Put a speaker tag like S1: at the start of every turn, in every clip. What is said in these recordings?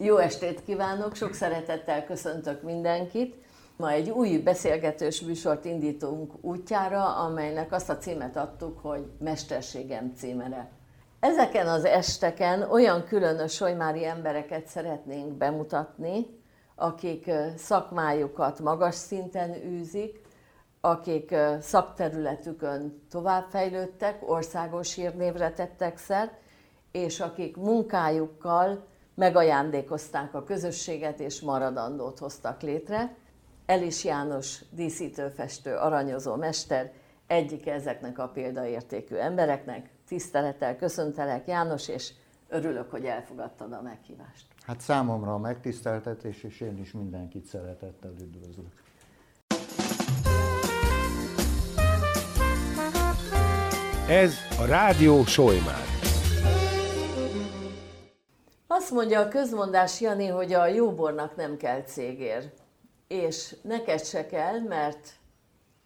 S1: Jó estét kívánok, sok szeretettel köszöntök mindenkit. Ma egy új beszélgetős műsort indítunk útjára, amelynek azt a címet adtuk, hogy Mesterségem címere. Ezeken az esteken olyan különös solymári embereket szeretnénk bemutatni, akik szakmájukat magas szinten űzik, akik szakterületükön továbbfejlődtek, országos hírnévre tettek szert, és akik munkájukkal megajándékozták a közösséget és maradandót hoztak létre. Elis János díszítőfestő, aranyozó mester, egyik ezeknek a példaértékű embereknek. Tisztelettel köszöntelek János, és örülök, hogy elfogadtad a meghívást.
S2: Hát számomra a megtiszteltetés, és én is mindenkit szeretettel üdvözlök.
S3: Ez a Rádió Solymár.
S1: Azt mondja a közmondás, Jani, hogy a jóbornak nem kell cégér. És neked se kell, mert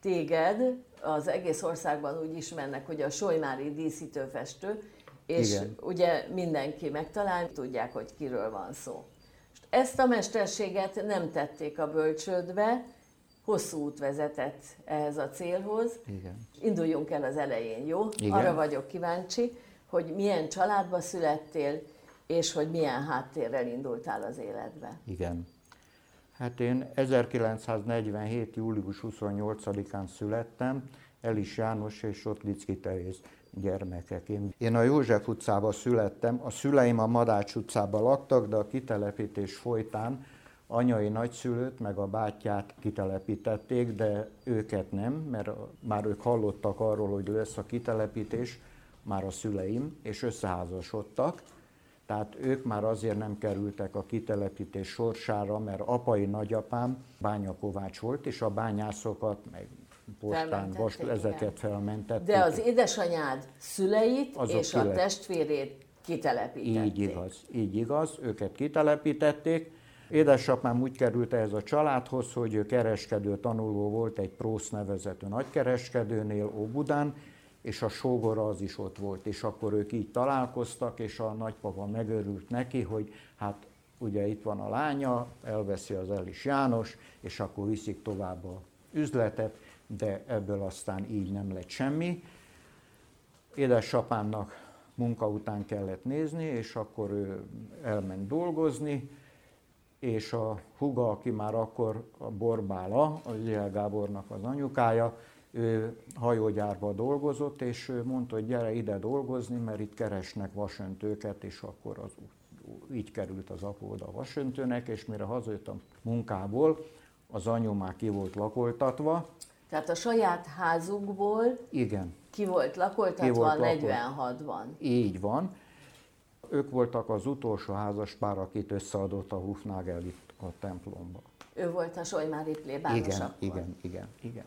S1: téged az egész országban úgy ismernek, hogy a Solymári díszítőfestő, és Igen. ugye mindenki megtalál, tudják, hogy kiről van szó. Ezt a mesterséget nem tették a bölcsődbe, hosszú út vezetett ehhez a célhoz. Igen. Induljunk el az elején, jó? Igen. Arra vagyok kíváncsi, hogy milyen családba születtél, és hogy milyen háttérrel indultál az életbe.
S2: Igen. Hát én 1947. július 28-án születtem, Elis János és Sotlicki Teréz gyermekeként. Én a József utcába születtem, a szüleim a Madács utcában laktak, de a kitelepítés folytán anyai nagyszülőt meg a bátyját kitelepítették, de őket nem, mert már ők hallottak arról, hogy lesz a kitelepítés, már a szüleim, és összeházasodtak. Tehát ők már azért nem kerültek a kitelepítés sorsára, mert apai nagyapám bányakovács volt, és a bányászokat, meg postán, most ezeket felmentették.
S1: De az édesanyád szüleit Azok és szület. a testvérét kitelepítették.
S2: Így igaz, így igaz, őket kitelepítették, Édesapám úgy került ehhez a családhoz, hogy ő kereskedő tanuló volt egy Prósz nevezető nagykereskedőnél Óbudán, és a sógora az is ott volt, és akkor ők így találkoztak, és a nagypapa megörült neki, hogy hát ugye itt van a lánya, elveszi az Elis János, és akkor viszik tovább a üzletet, de ebből aztán így nem lett semmi. Édesapámnak munka után kellett nézni, és akkor ő elment dolgozni, és a huga, aki már akkor a Borbála, a Zsiel Gábornak az anyukája, ő hajógyárba dolgozott, és ő mondta, hogy gyere ide dolgozni, mert itt keresnek vasöntőket, és akkor az, így került az apu oda a vasöntőnek, és mire hazajött a munkából, az anyu már ki volt lakoltatva.
S1: Tehát a saját házukból
S2: Igen.
S1: ki volt lakoltatva 46-ban.
S2: Így van, ők voltak az utolsó házaspár, akit összeadott a Hufnagel itt a templomba.
S1: Ő volt a Solymári plébános
S2: Igen, akkor. igen, igen, igen.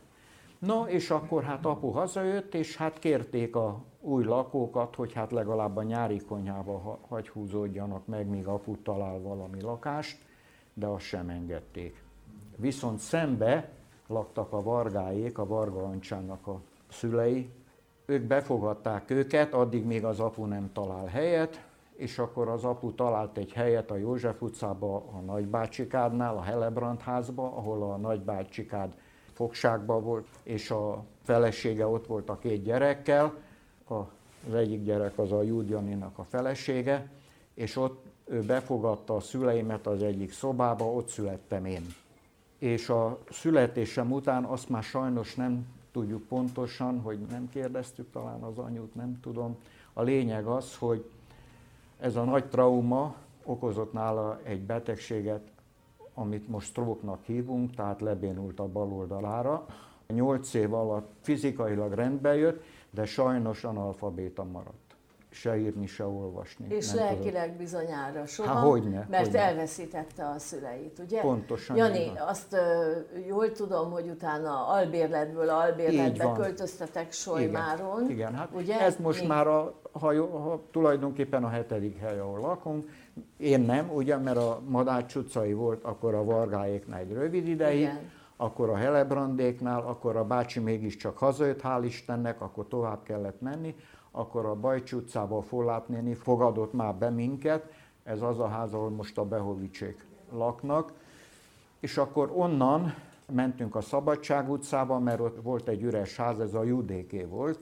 S2: No, és akkor hát apu hazajött, és hát kérték a új lakókat, hogy hát legalább a nyári konyhába hagy húzódjanak meg, míg apu talál valami lakást, de azt sem engedték. Viszont szembe laktak a Vargáék, a Varga Ancsának a szülei. Ők befogadták őket, addig még az apu nem talál helyet, és akkor az apu talált egy helyet a József utcába, a nagybácsikádnál, a Helebrand házba, ahol a nagybácsikád fogságban volt, és a felesége ott volt a két gyerekkel, az egyik gyerek az a Júdjaninak a felesége, és ott ő befogadta a szüleimet az egyik szobába, ott születtem én. És a születésem után azt már sajnos nem tudjuk pontosan, hogy nem kérdeztük talán az anyút, nem tudom. A lényeg az, hogy ez a nagy trauma okozott nála egy betegséget, amit most stroke hívunk, tehát lebénult a bal oldalára. Nyolc év alatt fizikailag rendbe jött, de sajnos analfabéta maradt se írni, se olvasni.
S1: És nem lelkileg tudod. bizonyára soha, Há,
S2: hogyne,
S1: mert
S2: hogyne.
S1: elveszítette a szüleit, ugye?
S2: Pontosan.
S1: Jani, azt uh, jól tudom, hogy utána albérletből albérletbe költöztetek Solymáron.
S2: Igen, Igen hát ugye? ez most Mi? már a, ha, ha, tulajdonképpen a hetedik hely, ahol lakunk. Én nem, ugye, mert a Madács utcai volt akkor a Vargáéknál egy rövid ideig, Igen. akkor a Helebrandéknál, akkor a bácsi mégiscsak hazajött, hál' Istennek, akkor tovább kellett menni akkor a Bajcs utcába Follát néni fogadott már be minket, Ez az a ház, ahol most a Behovicsék laknak. És akkor onnan mentünk a Szabadság utcába, mert ott volt egy üres ház, ez a judéké volt.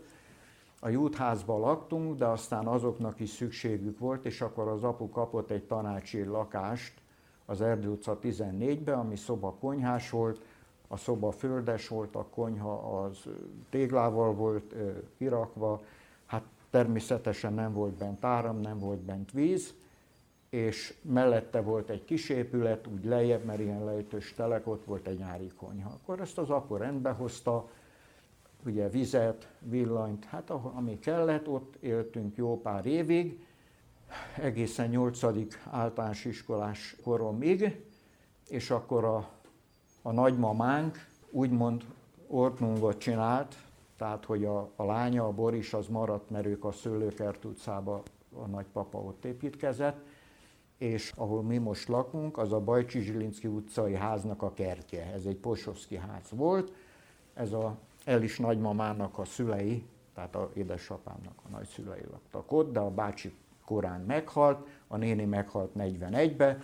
S2: A jútházban laktunk, de aztán azoknak is szükségük volt, és akkor az apu kapott egy tanácsi lakást az Erdő utca 14-be, ami szoba konyhás volt, a szoba földes volt, a konyha az téglával volt kirakva, hát természetesen nem volt bent áram, nem volt bent víz, és mellette volt egy kis épület, úgy lejjebb, mert ilyen lejtős telek, ott volt egy nyári konyha. Akkor ezt az apu rendbe hozta, ugye vizet, villanyt, hát ami kellett, ott éltünk jó pár évig, egészen 8. általános iskolás koromig, és akkor a, a nagymamánk úgymond ortnungot csinált, tehát hogy a, a lánya, a Boris az maradt, mert ők a Szőlőkert utcába a nagypapa ott építkezett, és ahol mi most lakunk, az a Bajcsi Zsilinszki utcai háznak a kertje. Ez egy Posovszki ház volt, ez a Elis nagymamának a szülei, tehát a édesapámnak a nagyszülei laktak ott, de a bácsi korán meghalt, a néni meghalt 41-be,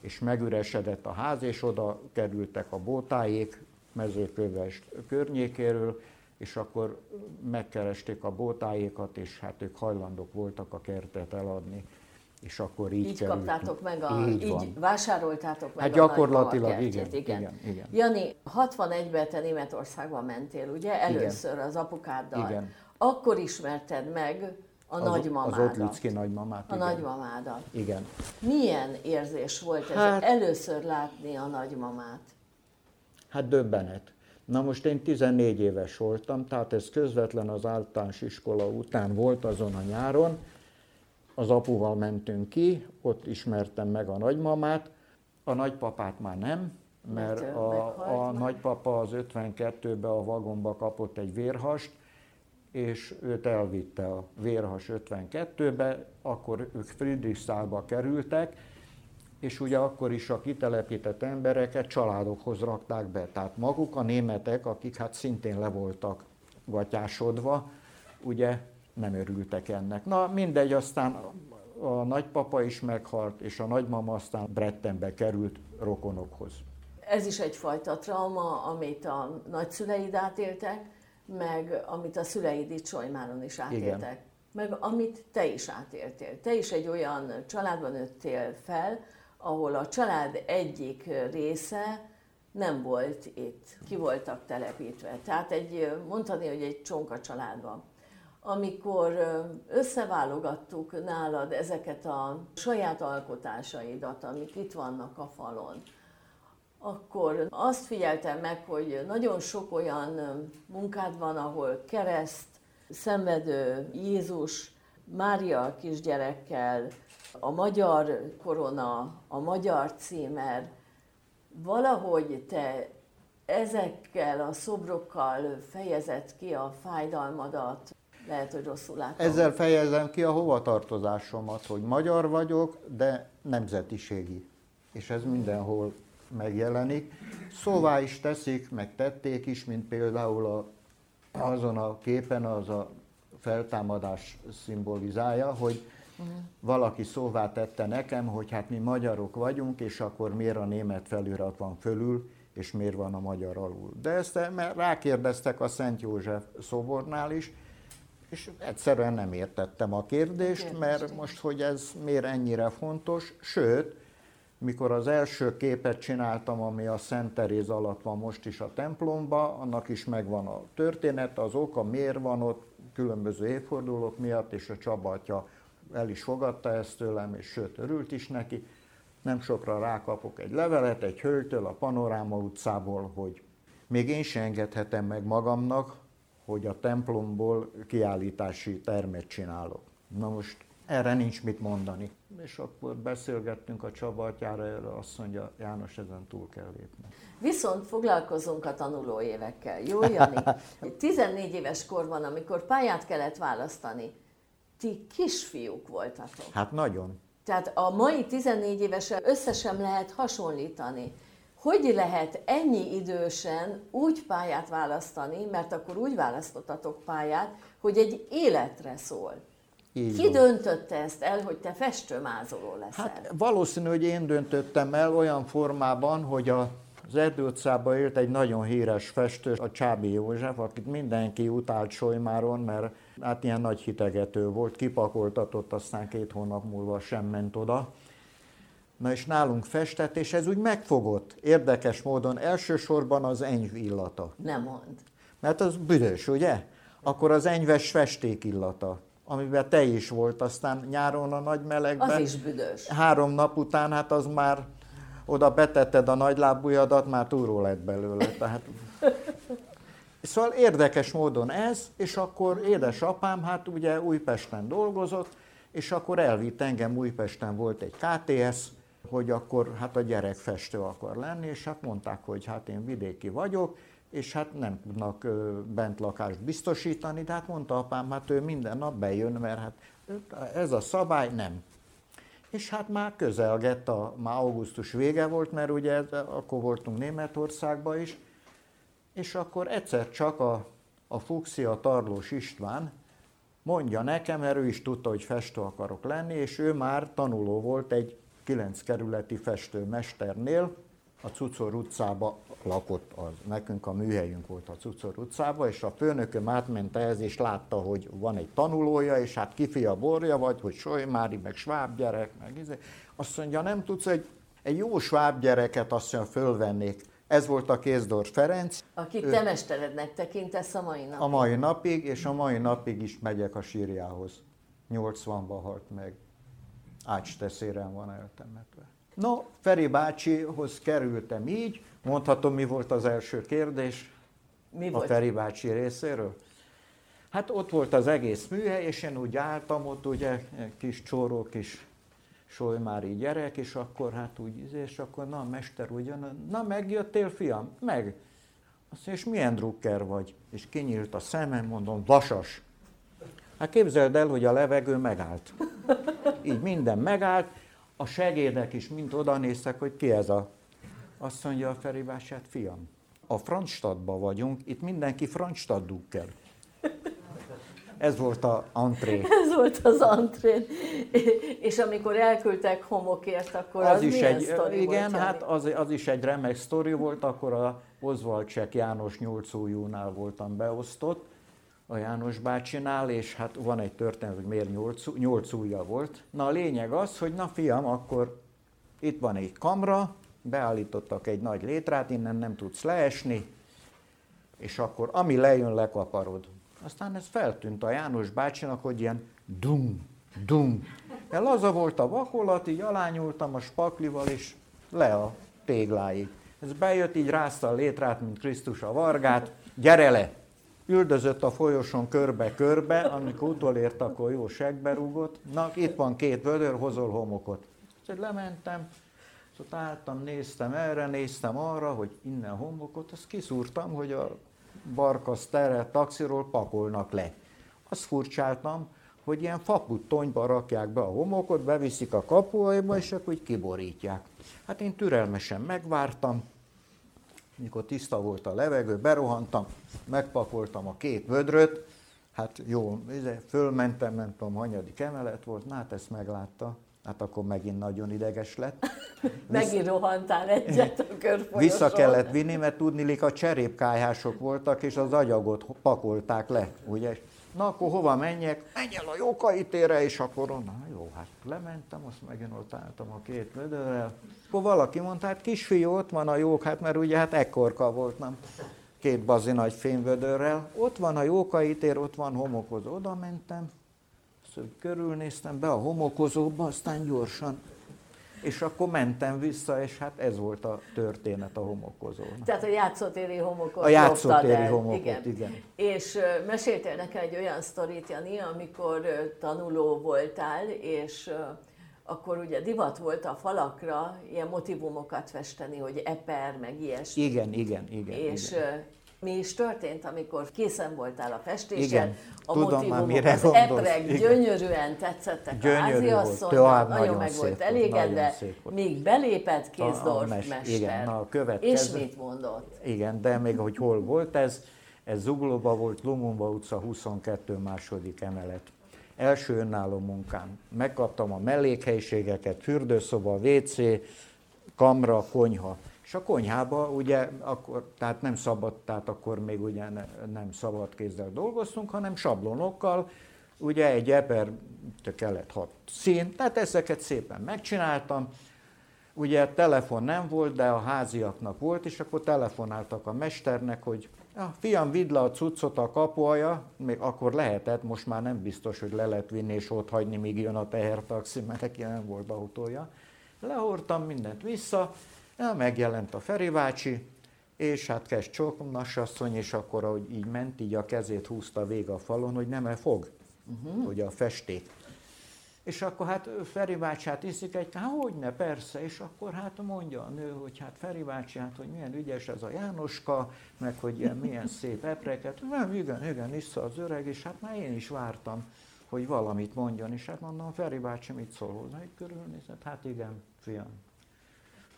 S2: és megüresedett a ház, és oda kerültek a bótájék mezőköves környékéről, és akkor megkeresték a bótájékat, és hát ők hajlandók voltak a kertet eladni és akkor így,
S1: így kaptátok meg, a, így, így vásároltátok meg
S2: hát a gyakorlatilag igen, igen, igen, igen.
S1: Jani, 61-ben te Németországban mentél, ugye? Először igen. az apukáddal. Igen. Akkor ismerted meg a az, nagymamádat.
S2: Az Ottlicki nagymamát.
S1: A igen. nagymamádat.
S2: Igen.
S1: Milyen érzés volt ez hát, először látni a nagymamát?
S2: Hát döbbenet. Na most én 14 éves voltam, tehát ez közvetlen az általános iskola után volt azon a nyáron, az apuval mentünk ki, ott ismertem meg a nagymamát, a nagypapát már nem, mert a, a nagypapa az 52-ben a vagomba kapott egy vérhast, és őt elvitte a vérhas 52-be, akkor ők Friedrichsthalba kerültek, és ugye akkor is a kitelepített embereket családokhoz rakták be. Tehát maguk a németek, akik hát szintén le voltak gatyásodva, ugye nem örültek ennek. Na mindegy, aztán a nagypapa is meghalt, és a nagymama aztán Brettenbe került rokonokhoz.
S1: Ez is egyfajta trauma, amit a nagyszüleid átéltek, meg amit a szüleid itt Solymáron is átéltek. Igen. Meg amit te is átéltél. Te is egy olyan családban nőttél fel, ahol a család egyik része nem volt itt, ki voltak telepítve. Tehát egy, mondhatni, hogy egy csonka családban amikor összeválogattuk nálad ezeket a saját alkotásaidat, amik itt vannak a falon, akkor azt figyeltem meg, hogy nagyon sok olyan munkád van, ahol kereszt, szenvedő Jézus, Mária kisgyerekkel, a magyar korona, a magyar címer, valahogy te ezekkel a szobrokkal fejezett ki a fájdalmadat, lehet, hogy rosszul látom.
S2: Ezzel fejezem ki a hovatartozásomat, hogy magyar vagyok, de nemzetiségi. És ez mindenhol megjelenik. Szóvá is teszik, meg tették is, mint például a, azon a képen az a feltámadás szimbolizálja, hogy uh-huh. valaki szóvá tette nekem, hogy hát mi magyarok vagyunk, és akkor miért a német felirat van fölül, és miért van a magyar alul. De ezt mert rákérdeztek a Szent József szobornál is, és egyszerűen nem értettem a kérdést, mert most, hogy ez miért ennyire fontos, sőt, mikor az első képet csináltam, ami a Szent Teréz alatt van most is a templomba, annak is megvan a történet, az oka miért van ott, különböző évfordulók miatt, és a Csaba atya el is fogadta ezt tőlem, és sőt, örült is neki. Nem sokra rákapok egy levelet egy hölgytől a Panoráma utcából, hogy még én sem engedhetem meg magamnak, hogy a templomból kiállítási termet csinálok. Na most erre nincs mit mondani. És akkor beszélgettünk a Csaba atyára, erre azt mondja, János, ezen túl kell lépni.
S1: Viszont foglalkozunk a tanuló évekkel. Jó, Jani? 14 éves korban, amikor pályát kellett választani, ti kisfiúk voltatok.
S2: Hát nagyon.
S1: Tehát a mai 14 évesen összesen lehet hasonlítani hogy lehet ennyi idősen úgy pályát választani, mert akkor úgy választottatok pályát, hogy egy életre szól. Így Ki van. döntötte ezt el, hogy te festőmázoló leszel?
S2: Hát valószínű, hogy én döntöttem el olyan formában, hogy a az Erdő utcában élt egy nagyon híres festő, a Csábi József, akit mindenki utált Solymáron, mert hát ilyen nagy hitegető volt, kipakoltatott, aztán két hónap múlva sem ment oda. Na és nálunk festett, és ez úgy megfogott. Érdekes módon elsősorban az enyv illata.
S1: Nem mond.
S2: Mert az büdös, ugye? Akkor az enyves festék illata amiben te is volt, aztán nyáron a nagy melegben.
S1: Az is büdös.
S2: Három nap után, hát az már oda betetted a nagylábújadat, már túró lett belőle. Tehát... Szóval érdekes módon ez, és akkor édesapám hát ugye Újpesten dolgozott, és akkor elvitt engem, Újpesten volt egy KTS, hogy akkor hát a gyerek festő akar lenni, és hát mondták, hogy hát én vidéki vagyok, és hát nem tudnak bent lakást biztosítani, de hát mondta apám, hát ő minden nap bejön, mert hát ez a szabály nem. És hát már közelgett, a, már augusztus vége volt, mert ugye akkor voltunk Németországban is, és akkor egyszer csak a, a Fuxia Tarlós István mondja nekem, mert ő is tudta, hogy festő akarok lenni, és ő már tanuló volt egy 9 kerületi festőmesternél, a Cucor utcába lakott az. Nekünk a műhelyünk volt a Cucor utcába, és a főnököm átment ehhez, és látta, hogy van egy tanulója, és hát kifia borja vagy, hogy Solymári, meg sváb gyerek, meg izé. Azt mondja, nem tudsz, hogy egy jó sváb gyereket azt mondja, fölvennék. Ez volt a Kézdor Ferenc.
S1: Akit te mesterednek tekintesz a mai napig.
S2: A mai napig, és a mai napig is megyek a sírjához. 80-ban halt meg. Ácsteszéren van eltemetve. No, Feri bácsihoz kerültem így, mondhatom, mi volt az első kérdés
S1: mi
S2: a
S1: volt?
S2: Feri bácsi részéről? Hát ott volt az egész műhely, és én úgy álltam ott, ugye, kis csóró, kis solymári gyerek, és akkor hát úgy, és akkor na, mester ugyan, na megjöttél, fiam? Meg. Azt mondja, és milyen drukker vagy? És kinyílt a szemem, mondom, vasas. Hát képzeld el, hogy a levegő megállt. Így minden megállt, a segédek is mind oda néztek, hogy ki ez a... Azt mondja a Feri hát fiam, a Franzstadtban vagyunk, itt mindenki Franzstadt kell. Ez volt a antré.
S1: Ez volt az antré. És amikor elküldtek homokért, akkor az, az is egy,
S2: Igen,
S1: volt,
S2: hát az, az, is egy remek sztori volt, akkor a Oswald János nyolcújúnál voltam beosztott, a János bácsinál, és hát van egy történet, hogy miért nyolc, nyolc ujja volt. Na a lényeg az, hogy na fiam, akkor itt van egy kamra, beállítottak egy nagy létrát, innen nem tudsz leesni, és akkor ami lejön, lekaparod. Aztán ez feltűnt a János bácsinak, hogy ilyen dum, dum. El laza volt a vakolat, így alányultam a spaklival, és le a tégláig. Ez bejött, így rázta a létrát, mint Krisztus a vargát, gyere le! Üldözött a folyosón körbe-körbe, amikor utolért, akkor jó segbe rúgott. Na, itt van két vödör, hozol homokot. Úgyhogy lementem, szóval álltam, néztem erre, néztem arra, hogy innen homokot, azt kiszúrtam, hogy a barkasz tere taxiról pakolnak le. Azt furcsáltam, hogy ilyen tonyba rakják be a homokot, beviszik a kapuajba, és akkor úgy kiborítják. Hát én türelmesen megvártam, mikor tiszta volt a levegő, berohantam, megpakoltam a két vödröt, hát jó, izé, fölmentem, nem tudom, hanyadik emelet volt, na hát ezt meglátta, hát akkor megint nagyon ideges lett.
S1: megint rohantál egyet a körfolyoson.
S2: Vissza kellett vinni, mert tudnilik a cserépkályhások voltak, és az agyagot pakolták le, ugye? Na akkor hova menjek? Menj el a jókaitére, és akkor onnan, jó, hát lementem, azt megint ott álltam a két vödörrel. Akkor valaki mondta, hát kisfiú, ott van a jók, hát mert ugye hát ekkorka volt, nem? Két bazi nagy fényvödörrel. Ott van a jókaitér, ott van homokozó. Oda mentem, körülnéztem be a homokozóba, aztán gyorsan és akkor mentem vissza, és hát ez volt a történet a homokozónak.
S1: Tehát a játszótéri homokot
S2: A játszótéri homokot, igen. igen.
S1: És meséltél nekem egy olyan sztorit, Jani, amikor tanuló voltál, és akkor ugye divat volt a falakra ilyen motivumokat festeni, hogy eper, meg ilyesmi.
S2: Igen, igen, igen.
S1: És
S2: igen
S1: mi is történt, amikor készen voltál a festésen,
S2: Igen,
S1: a
S2: tudom
S1: motivumok, az epreg gyönyörűen tetszettek
S2: Gyönyörű
S1: a háziasszonynak, nagyon, meg volt elégedve, míg belépett Kézdorf a, a mester.
S2: Igen, na, a következő,
S1: és mit mondott?
S2: Igen, de még hogy hol volt ez, ez Zuglóba volt, Lumunba utca 22 második emelet. első önálló munkám. Megkaptam a mellékhelyiségeket, fürdőszoba, WC, kamra, konyha. És a konyhába ugye akkor, tehát nem szabad, tehát akkor még ugye ne, nem szabad kézzel dolgoztunk, hanem sablonokkal, ugye egy eper kellett hat szín, tehát ezeket szépen megcsináltam. Ugye telefon nem volt, de a háziaknak volt, és akkor telefonáltak a mesternek, hogy Ja, fiam, vidd le a cuccot a kapuaja, még akkor lehetett, most már nem biztos, hogy le lehet vinni és ott hagyni, míg jön a tehertaxi, mert neki nem volt autója. Lehordtam mindent vissza, ja, megjelent a Feri bácsi, és hát kezd csókom, asszony, és akkor, ahogy így ment, így a kezét húzta vég a falon, hogy nem-e fog, uh-huh. hogy a festék. És akkor hát Feri bácsát iszik egy, hát hogy ne, persze, és akkor hát mondja a nő, hogy hát Feri bácsi, hát hogy milyen ügyes ez a Jánoska, meg hogy ilyen milyen szép epreket. Nem, igen, igen, issza az öreg, és hát már én is vártam, hogy valamit mondjon, és hát mondom, Feri bácsi mit szól hozzá, egy körülnézett, hát igen, fiam,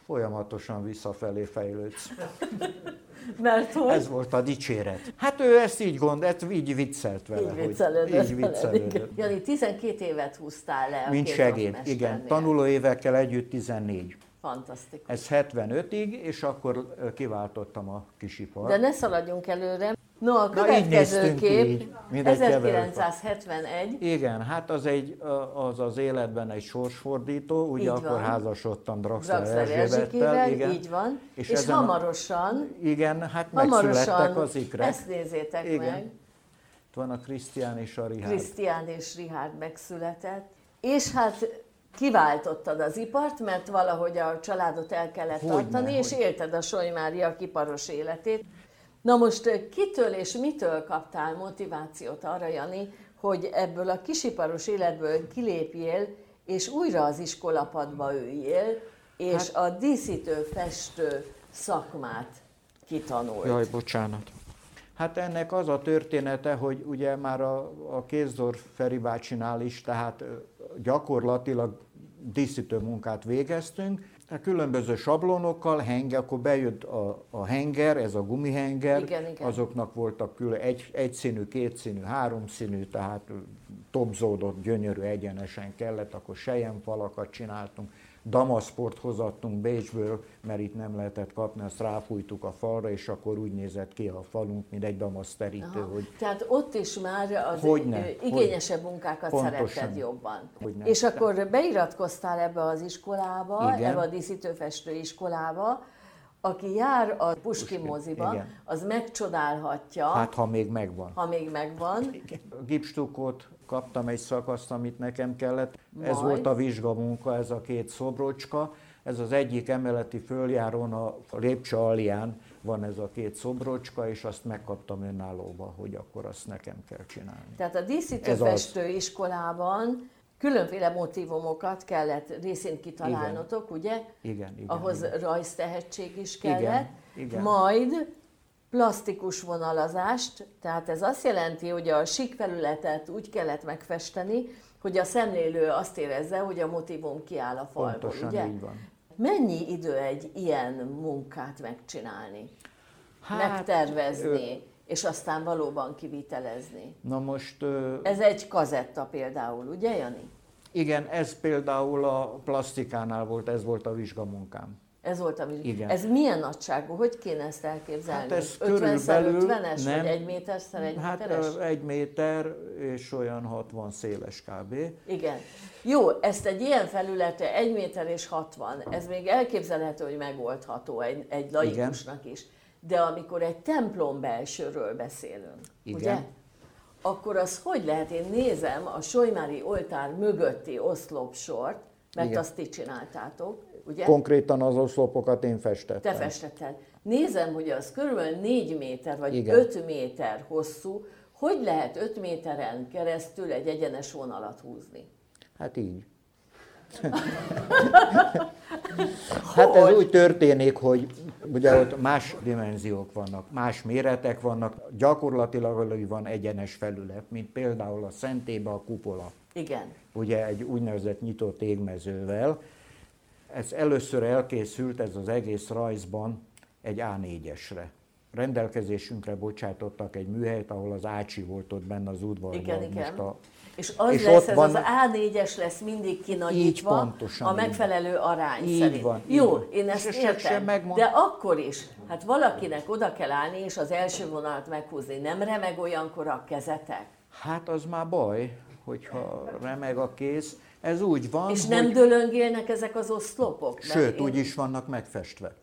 S2: folyamatosan visszafelé fejlődsz.
S1: Mert hogy?
S2: Ez volt a dicséret. Hát ő ezt így gondolt, így viccelt vele.
S1: Így viccelődött. Így viccelődött. Jani, 12 évet húztál le
S2: Mint segéd, igen. Tanuló évekkel együtt 14.
S1: Fantasztikus.
S2: Ez 75-ig, és akkor kiváltottam a kisipart.
S1: De ne szaladjunk előre, No, a következő kép
S2: így,
S1: 1971.
S2: Igen, hát az, egy, az az életben egy sorsfordító, ugye így akkor van. házasodtam Draxler Erzsébettel.
S1: Igen. Így van, és, és hamarosan,
S2: igen, hát megszülettek az ikrek.
S1: Ezt nézzétek igen. meg. Itt
S2: van a Krisztián és a Rihárd.
S1: Krisztián és Rihárd megszületett. És hát kiváltottad az ipart, mert valahogy a családot el kellett Hogyne, tartani, hogy... és élted a Soly Mária kiparos életét. Na most kitől és mitől kaptál motivációt arra, Jani, hogy ebből a kisiparos életből kilépjél, és újra az iskolapadba üljél, és hát, a díszítő, festő szakmát kitanult?
S2: Jaj, bocsánat. Hát ennek az a története, hogy ugye már a, a Kézdor Feri bácsinál is, tehát gyakorlatilag díszítő munkát végeztünk, a különböző sablonokkal, henger, akkor bejött a, a henger, ez a gumihenger,
S1: igen, igen.
S2: azoknak voltak külön egy, egyszínű, kétszínű, háromszínű, tehát topzódott, gyönyörű, egyenesen kellett, akkor falakat csináltunk, damaszport hozattunk Bécsből, mert itt nem lehetett kapni, azt ráfújtuk a falra, és akkor úgy nézett ki a falunk, mint egy damaszterítő. Hogy
S1: Tehát ott is már az hogyne, igényesebb hogy, munkákat pontosan, szeretted jobban. Hogyne. És akkor beiratkoztál ebbe az iskolába, Igen. ebbe a díszítőfestő iskolába, aki jár a Puskin moziba, Igen. az megcsodálhatja.
S2: Hát, ha még megvan.
S1: Ha még megvan.
S2: Igen. A gipstukot kaptam egy szakaszt, amit nekem kellett. Majd. Ez volt a vizsgamunka, ez a két szobrocska. Ez az egyik emeleti följárón, a lépcső alján van ez a két szobrocska, és azt megkaptam önállóba, hogy akkor azt nekem kell csinálni.
S1: Tehát a díszítőfestő iskolában különféle motivumokat kellett részint kitalálnotok,
S2: igen.
S1: ugye?
S2: Igen, igen.
S1: Ahhoz
S2: igen.
S1: rajztehetség is kellett. Igen,
S2: igen.
S1: Majd plastikus vonalazást, tehát ez azt jelenti, hogy a síkfelületet úgy kellett megfesteni, hogy a szemlélő azt érezze, hogy a motivum kiáll a falból,
S2: Pontosan
S1: ugye?
S2: így van.
S1: Mennyi idő egy ilyen munkát megcsinálni? Hát, megtervezni, ö... és aztán valóban kivitelezni?
S2: Na most... Ö...
S1: Ez egy kazetta például, ugye Jani?
S2: Igen, ez például a plastikánál volt, ez volt a vizsgamunkám.
S1: Ez volt a Igen. Ez milyen nagyságú? Hogy kéne ezt elképzelni?
S2: Hát ez 50 50-es,
S1: nem, vagy egy méter egy
S2: hát
S1: méteres?
S2: egy méter és olyan 60 széles kb.
S1: Igen. Jó, ezt egy ilyen felülete egy méter és 60, ez még elképzelhető, hogy megoldható egy, egy laikusnak Igen. is. De amikor egy templom belsőről beszélünk, Igen. ugye? Akkor az hogy lehet? Én nézem a Solymári oltár mögötti oszlopsort, mert Igen. azt ti csináltátok, ugye?
S2: Konkrétan az oszlopokat én festettem.
S1: Te festetted. Nézem, hogy az körülbelül 4 méter vagy Igen. 5 méter hosszú. Hogy lehet 5 méteren keresztül egy egyenes vonalat húzni?
S2: Hát így. hát ez úgy történik, hogy ugye ott más dimenziók vannak, más méretek vannak, gyakorlatilag van egyenes felület, mint például a szentébe a kupola.
S1: Igen.
S2: Ugye egy úgynevezett nyitott égmezővel, ez először elkészült, ez az egész rajzban egy A4-esre. rendelkezésünkre bocsátottak egy műhelyt, ahol az Ácsi volt ott benne az udvarban.
S1: Igen, igen.
S2: Most a,
S1: és az
S2: és
S1: lesz,
S2: ott
S1: ez
S2: van-
S1: az A4-es lesz mindig kinagyítva,
S2: Így pontosan,
S1: a megfelelő arány
S2: Így
S1: szerint.
S2: van, így
S1: Jó,
S2: van.
S1: én ezt
S2: És ezt sem
S1: értem,
S2: megmond-
S1: de akkor is, hát valakinek oda kell állni, és az első vonalat meghúzni. Nem remeg olyankor a kezetek?
S2: Hát az már baj, hogyha remeg a kéz. Ez úgy van,
S1: És
S2: hogy...
S1: nem dölöngélnek ezek az oszlopok?
S2: Sőt,
S1: én-
S2: úgy is vannak megfestve.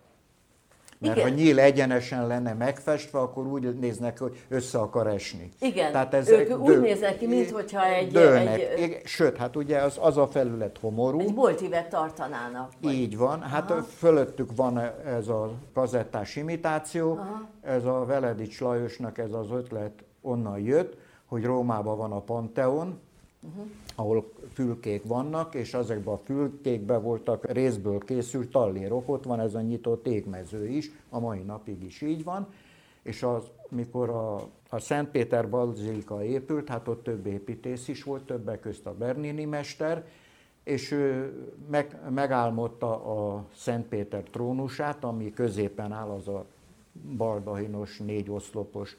S2: Mert
S1: Igen.
S2: ha nyíl egyenesen lenne megfestve, akkor úgy néznek, hogy össze akar esni.
S1: Igen, ők úgy néznek ki, minthogyha egy-
S2: Dőlnek.
S1: egy-
S2: Sőt, hát ugye az, az a felület homorú.
S1: Egy boltívet tartanának. Vagy...
S2: Így van, hát Aha. fölöttük van ez a kazettás imitáció, Aha. ez a Veledics Lajosnak ez az ötlet onnan jött, hogy Rómában van a Panteon, uh-huh. ahol fülkék vannak, és ezekben a fülkékben voltak részből készült tallérok, ott van ez a nyitott égmező is, a mai napig is így van, és az, mikor a, a Szentpéter Bazilika épült, hát ott több építész is volt, többek közt a Bernini mester, és ő meg, megálmodta a Szentpéter trónusát, ami középen áll, az a baldahinos, négy oszlopos,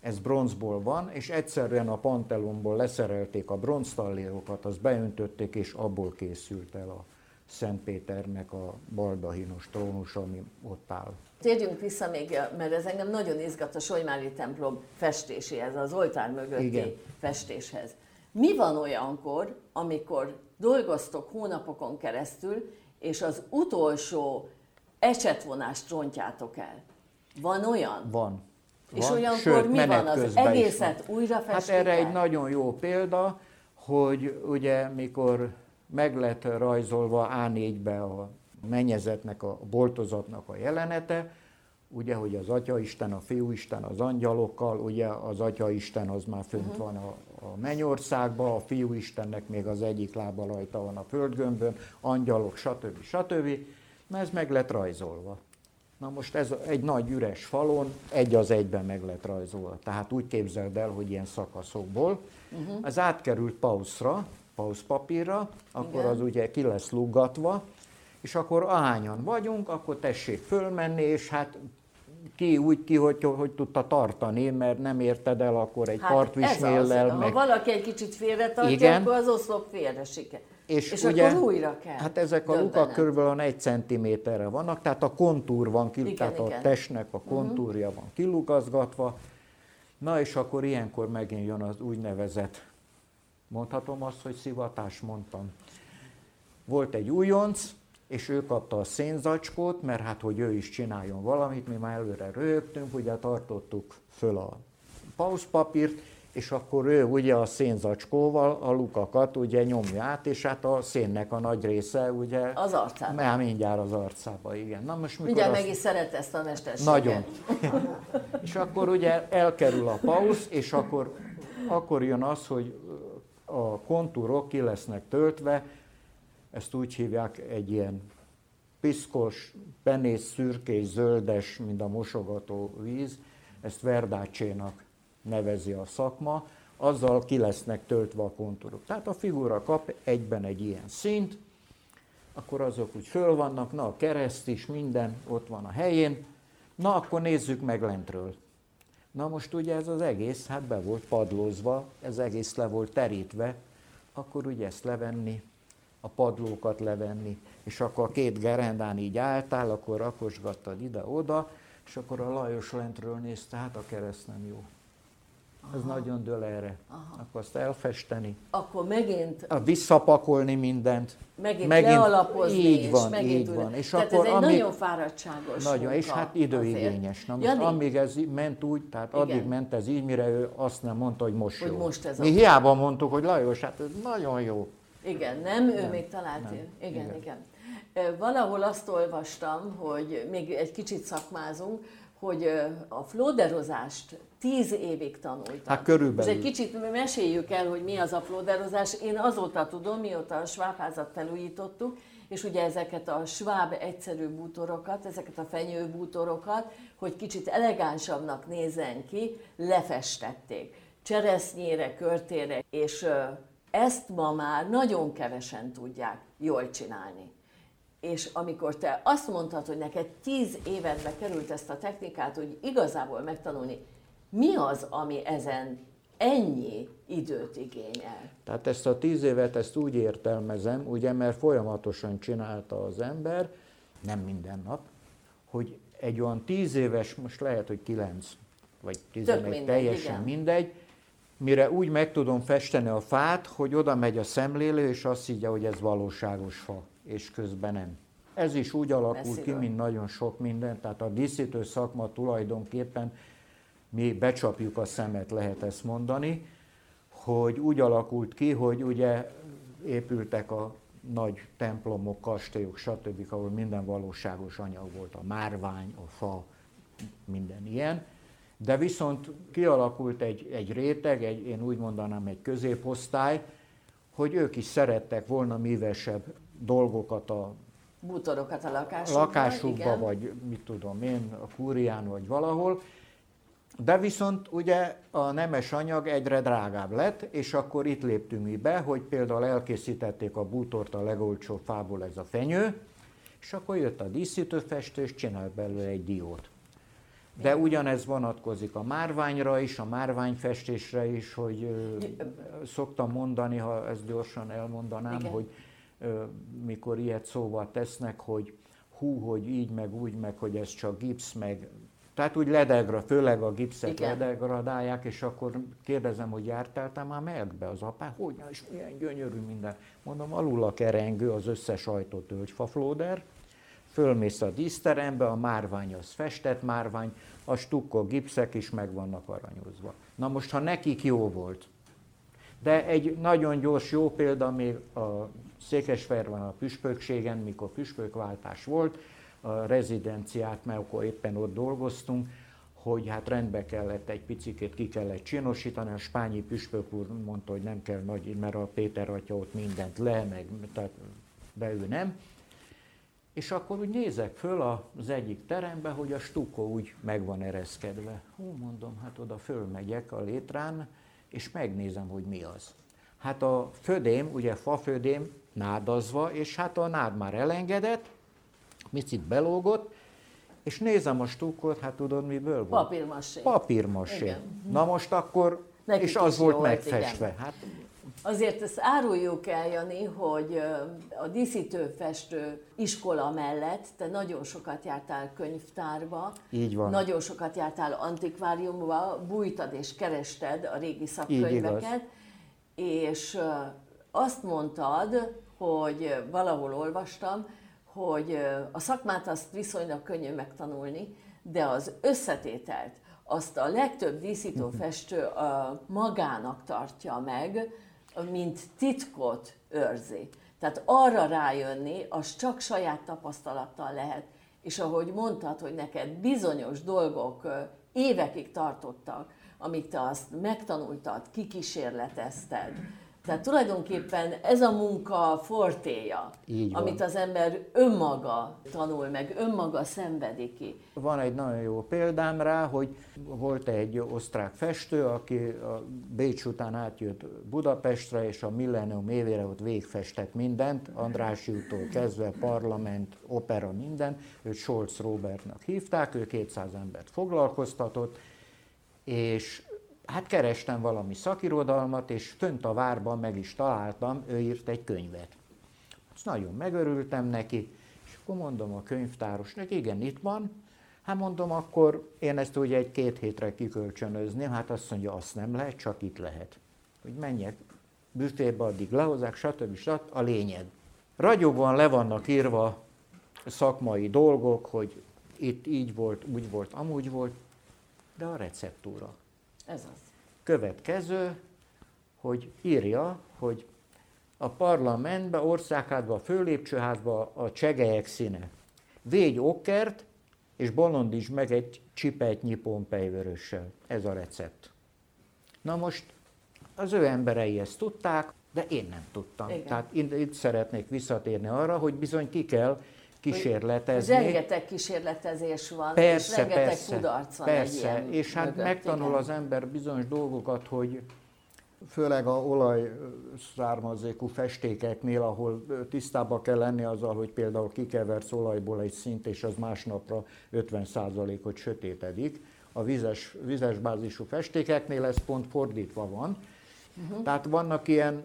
S2: ez bronzból van, és egyszerűen a Pantelonból leszerelték a bronztallérokat, azt beöntötték, és abból készült el a Szentpéternek a baldahinos trónus, ami ott áll.
S1: Térjünk vissza még, mert ez engem nagyon izgat a Solymári templom festéséhez, az oltár mögötti
S2: Igen.
S1: festéshez. Mi van olyankor, amikor dolgoztok hónapokon keresztül, és az utolsó ecsetvonást rontjátok el? Van olyan?
S2: Van.
S1: És
S2: van,
S1: olyankor
S2: sőt,
S1: mi van? Az egészet újra
S2: Hát
S1: festik
S2: erre
S1: el?
S2: egy nagyon jó példa, hogy ugye mikor meg lett rajzolva A4-be a mennyezetnek, a boltozatnak a jelenete, ugye, hogy az Atyaisten, a Fiúisten az angyalokkal, ugye az Atyaisten az már fönt uh-huh. van a, a mennyországban, a Fiúistennek még az egyik lába rajta van a földgömbön, angyalok, stb. stb. Na ez meg lett rajzolva. Na most ez egy nagy üres falon egy az egyben meg lett rajzolva. Tehát úgy képzeld el, hogy ilyen szakaszokból. Uh-huh. Ez átkerült pauszra, pauszpapírra, akkor
S1: Igen.
S2: az ugye ki lesz luggatva, és akkor ahányan vagyunk, akkor tessék fölmenni, és hát ki úgy ki, hogy, hogy tudta tartani, mert nem érted el akkor egy
S1: Hát
S2: partvisméllel,
S1: az.
S2: meg
S1: Ha valaki egy kicsit félretartja,
S2: Igen.
S1: akkor az oszlop félre siker.
S2: És,
S1: és
S2: ugye,
S1: akkor újra kell.
S2: Hát ezek a lukak körülbelül egy centiméterre vannak, tehát a kontúr van ki,
S1: Igen,
S2: tehát a
S1: igen.
S2: testnek a kontúrja van kilugazgatva. Na és akkor ilyenkor megint jön az úgynevezett, mondhatom azt, hogy szivatás, mondtam. Volt egy újonc, és ő kapta a szénzacskót, mert hát, hogy ő is csináljon valamit, mi már előre röhögtünk, ugye tartottuk föl a pauszpapírt, és akkor ő ugye a szénzacskóval a lukakat ugye nyomja át, és hát a szénnek a nagy része ugye...
S1: Az arcába.
S2: Már mindjárt az arcába, igen. Na most mikor
S1: Mindjárt
S2: azt-
S1: meg is szeret ezt a mesterséget.
S2: nagyon. és akkor ugye elkerül a pausz, és akkor, akkor jön az, hogy a kontúrok ki lesznek töltve, ezt úgy hívják egy ilyen piszkos, penész, szürkés, zöldes, mint a mosogató víz, ezt verdácsénak nevezi a szakma, azzal ki lesznek töltve a kontúrok. Tehát a figura kap egyben egy ilyen szint, akkor azok úgy föl vannak, na a kereszt is, minden ott van a helyén, na akkor nézzük meg lentről. Na most ugye ez az egész, hát be volt padlózva, ez egész le volt terítve, akkor ugye ezt levenni, a padlókat levenni, és akkor a két gerendán így álltál, akkor rakosgattad ide-oda, és akkor a Lajos lentről nézte, hát a kereszt nem jó. Ez nagyon dől erre. Akkor azt elfesteni,
S1: Akkor megint,
S2: a visszapakolni mindent.
S1: megint, megint lealapozni,
S2: így
S1: és
S2: van,
S1: megint
S2: így van. És
S1: Tehát
S2: akkor
S1: ez egy
S2: amíg,
S1: nagyon fáradtságos
S2: nagyon, és
S1: munka
S2: hát időigényes. Na most
S1: Jani,
S2: amíg ez ment úgy, tehát addig
S1: Igen.
S2: ment ez így, mire ő azt nem mondta, hogy most
S1: Hogy
S2: jó.
S1: most ez
S2: Mi hiába mondtuk, hogy Lajos, hát ez nagyon jó.
S1: Igen, nem, ő
S2: Nem,
S1: még talált.
S2: nem,
S1: Igen, igen,
S2: igen.
S1: Valahol azt olvastam, hogy még egy kicsit szakmázunk, hogy a flóderozást tíz évig tanultam.
S2: Hát körülbelül.
S1: Most egy kicsit meséljük el, hogy mi az a flóderozás. Én azóta tudom, mióta a svábházat felújítottuk, és ugye ezeket a sváb egyszerű bútorokat, ezeket a fenyőbútorokat, hogy kicsit elegánsabbnak nézzen ki, lefestették. Cseresznyére, körtére, és ezt ma már nagyon kevesen tudják jól csinálni. és amikor te azt mondtad, hogy neked tíz évedbe került ezt a technikát, hogy igazából megtanulni, mi az, ami ezen ennyi időt igényel?
S2: Tehát ezt a tíz évet ezt úgy értelmezem, ugye, mert folyamatosan csinálta az ember, nem minden nap, hogy egy olyan tíz éves, most lehet, hogy kilenc, vagy tizenegy, teljesen igen. mindegy, mire úgy meg tudom festeni a fát, hogy oda megy a szemlélő, és azt higgye, hogy ez valóságos fa, és közben nem. Ez is úgy alakul Messziről. ki, mint nagyon sok minden, tehát a díszítő szakma tulajdonképpen mi becsapjuk a szemet, lehet ezt mondani, hogy úgy alakult ki, hogy ugye épültek a nagy templomok, kastélyok, stb., ahol minden valóságos anyag volt, a márvány, a fa, minden ilyen. De viszont kialakult egy, egy réteg, egy, én úgy mondanám egy középosztály, hogy ők is szerettek volna mívesebb dolgokat a
S1: bútorokat a lakásukba,
S2: lakásukba igen. vagy mit tudom én, a kúrián, vagy valahol, de viszont ugye a nemes anyag egyre drágább lett, és akkor itt léptünk mi be, hogy például elkészítették a bútort a legolcsóbb fából ez a fenyő, és akkor jött a díszítőfestő, és csinált belőle egy diót. De ugyanez vonatkozik a márványra is, a márványfestésre is, hogy szoktam mondani, ha ezt gyorsan elmondanám, Igen. hogy mikor ilyet szóval tesznek, hogy hú, hogy így, meg úgy, meg hogy ez csak gipsz, meg tehát úgy ledegra, főleg a gipszet Igen. ledegradálják, és akkor kérdezem, hogy jártál te már melkbe az apá? Hogy és milyen gyönyörű minden. Mondom, alul a kerengő, az összes ajtó tölgyfaflóder, fölmész a díszterembe, a márvány az festett márvány, a stukkó gipszek is meg vannak aranyozva. Na most, ha nekik jó volt, de egy nagyon gyors jó példa még a Székesfehérván a püspökségen, mikor püspökváltás volt, a rezidenciát, mert akkor éppen ott dolgoztunk, hogy hát rendbe kellett egy picikét ki kellett csinosítani, a spányi püspök úr mondta, hogy nem kell nagy, mert a Péter atya ott mindent le, meg, tehát, de ő nem. És akkor úgy nézek föl az egyik terembe, hogy a stukó úgy meg van ereszkedve. Hú, mondom, hát oda fölmegyek a létrán, és megnézem, hogy mi az. Hát a födém, ugye fafödém nádazva, és hát a nád már elengedett, micit belógott, és nézem a stukkot, hát tudod miből
S1: volt? Papírmasé.
S2: Papírmasé. Na most akkor, Nekik és az volt megfestve. Hát,
S1: Azért ezt áruljuk el, Jani, hogy a díszítőfestő iskola mellett te nagyon sokat jártál könyvtárba,
S2: Így van.
S1: nagyon sokat jártál antikváriumba, bújtad és kerested a régi szakkönyveket, és azt mondtad, hogy valahol olvastam, hogy a szakmát azt viszonylag könnyű megtanulni, de az összetételt azt a legtöbb díszítőfestő magának tartja meg, mint titkot őrzi. Tehát arra rájönni, az csak saját tapasztalattal lehet. És ahogy mondtad, hogy neked bizonyos dolgok évekig tartottak, amíg te azt megtanultad, kikísérletezted, tehát tulajdonképpen ez a munka fortéja, amit az ember önmaga tanul meg, önmaga szenvedi ki.
S2: Van egy nagyon jó példám rá, hogy volt egy osztrák festő, aki a Bécs után átjött Budapestre, és a millennium évére ott végfestett mindent, Andrássy úttól kezdve, parlament, opera, minden. Őt Scholz Robertnak hívták, ő 200 embert foglalkoztatott, és hát kerestem valami szakirodalmat, és fönt a várban meg is találtam, ő írt egy könyvet. Azt nagyon megörültem neki, és akkor mondom a könyvtárosnak, igen, itt van, Hát mondom, akkor én ezt ugye egy-két hétre kikölcsönözném, hát azt mondja, azt nem lehet, csak itt lehet. Hogy menjek büfébe, addig lehozzák, stb. stb. A lényeg. Ragyogóan le vannak írva szakmai dolgok, hogy itt így volt, úgy volt, amúgy volt, de a receptúra
S1: ez az.
S2: Következő, hogy írja, hogy a parlamentbe, országházba, a főlépcsőházba a csegelyek színe. Végy okkert, és bolondíts meg egy csipetnyi pompejvörössel. Ez a recept. Na most az ő emberei ezt tudták, de én nem tudtam. Igen. Tehát itt szeretnék visszatérni arra, hogy bizony ki kell kísérletezni.
S1: Rengeteg kísérletezés van,
S2: persze,
S1: és rengeteg
S2: persze,
S1: kudarc van
S2: persze.
S1: egy ilyen
S2: És hát
S1: mögött,
S2: megtanul igen. az ember bizonyos dolgokat, hogy főleg a olaj származékú festékeknél, ahol tisztába kell lenni azzal, hogy például kikeversz olajból egy szint, és az másnapra 50%-ot sötétedik. A vizes, vizes bázisú festékeknél ez pont fordítva van. Uh-huh. Tehát vannak ilyen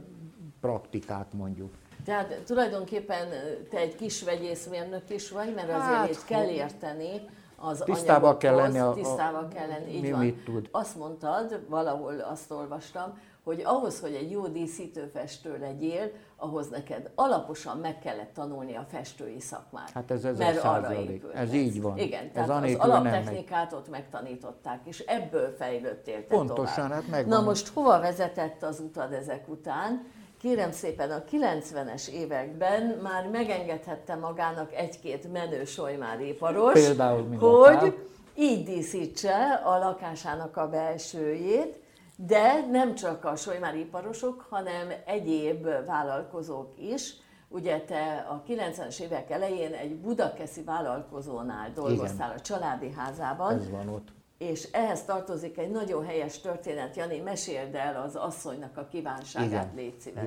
S2: praktikák mondjuk.
S1: Tehát tulajdonképpen te egy kis vegyészmérnök is vagy, mert azért hát, itt kell érteni, az tisztába kell lenni, a, tisztába kell lenni, így
S2: mi
S1: van.
S2: mit tud.
S1: Azt mondtad, valahol azt olvastam, hogy ahhoz, hogy egy jó díszítőfestő legyél, ahhoz neked alaposan meg kellett tanulni a festői szakmát.
S2: Hát ez ez mert arra ez így van.
S1: Igen,
S2: ez
S1: tehát az alaptechnikát ott megtanították, és ebből fejlődtél te
S2: Pontosan,
S1: tovább.
S2: hát megvan.
S1: Na most hova vezetett az utad ezek után? Kérem szépen, a 90-es években már megengedhette magának egy-két menő solymáréparos,
S2: Például,
S1: hogy így díszítse a lakásának a belsőjét, de nem csak a solymáriparosok, hanem egyéb vállalkozók is. Ugye te a 90-es évek elején egy budakeszi vállalkozónál dolgoztál Igen. a családi házában.
S2: Ez van ott.
S1: És ehhez tartozik egy nagyon helyes történet. Jani, meséld el az asszonynak a kívánságát, Igen. légy szíves.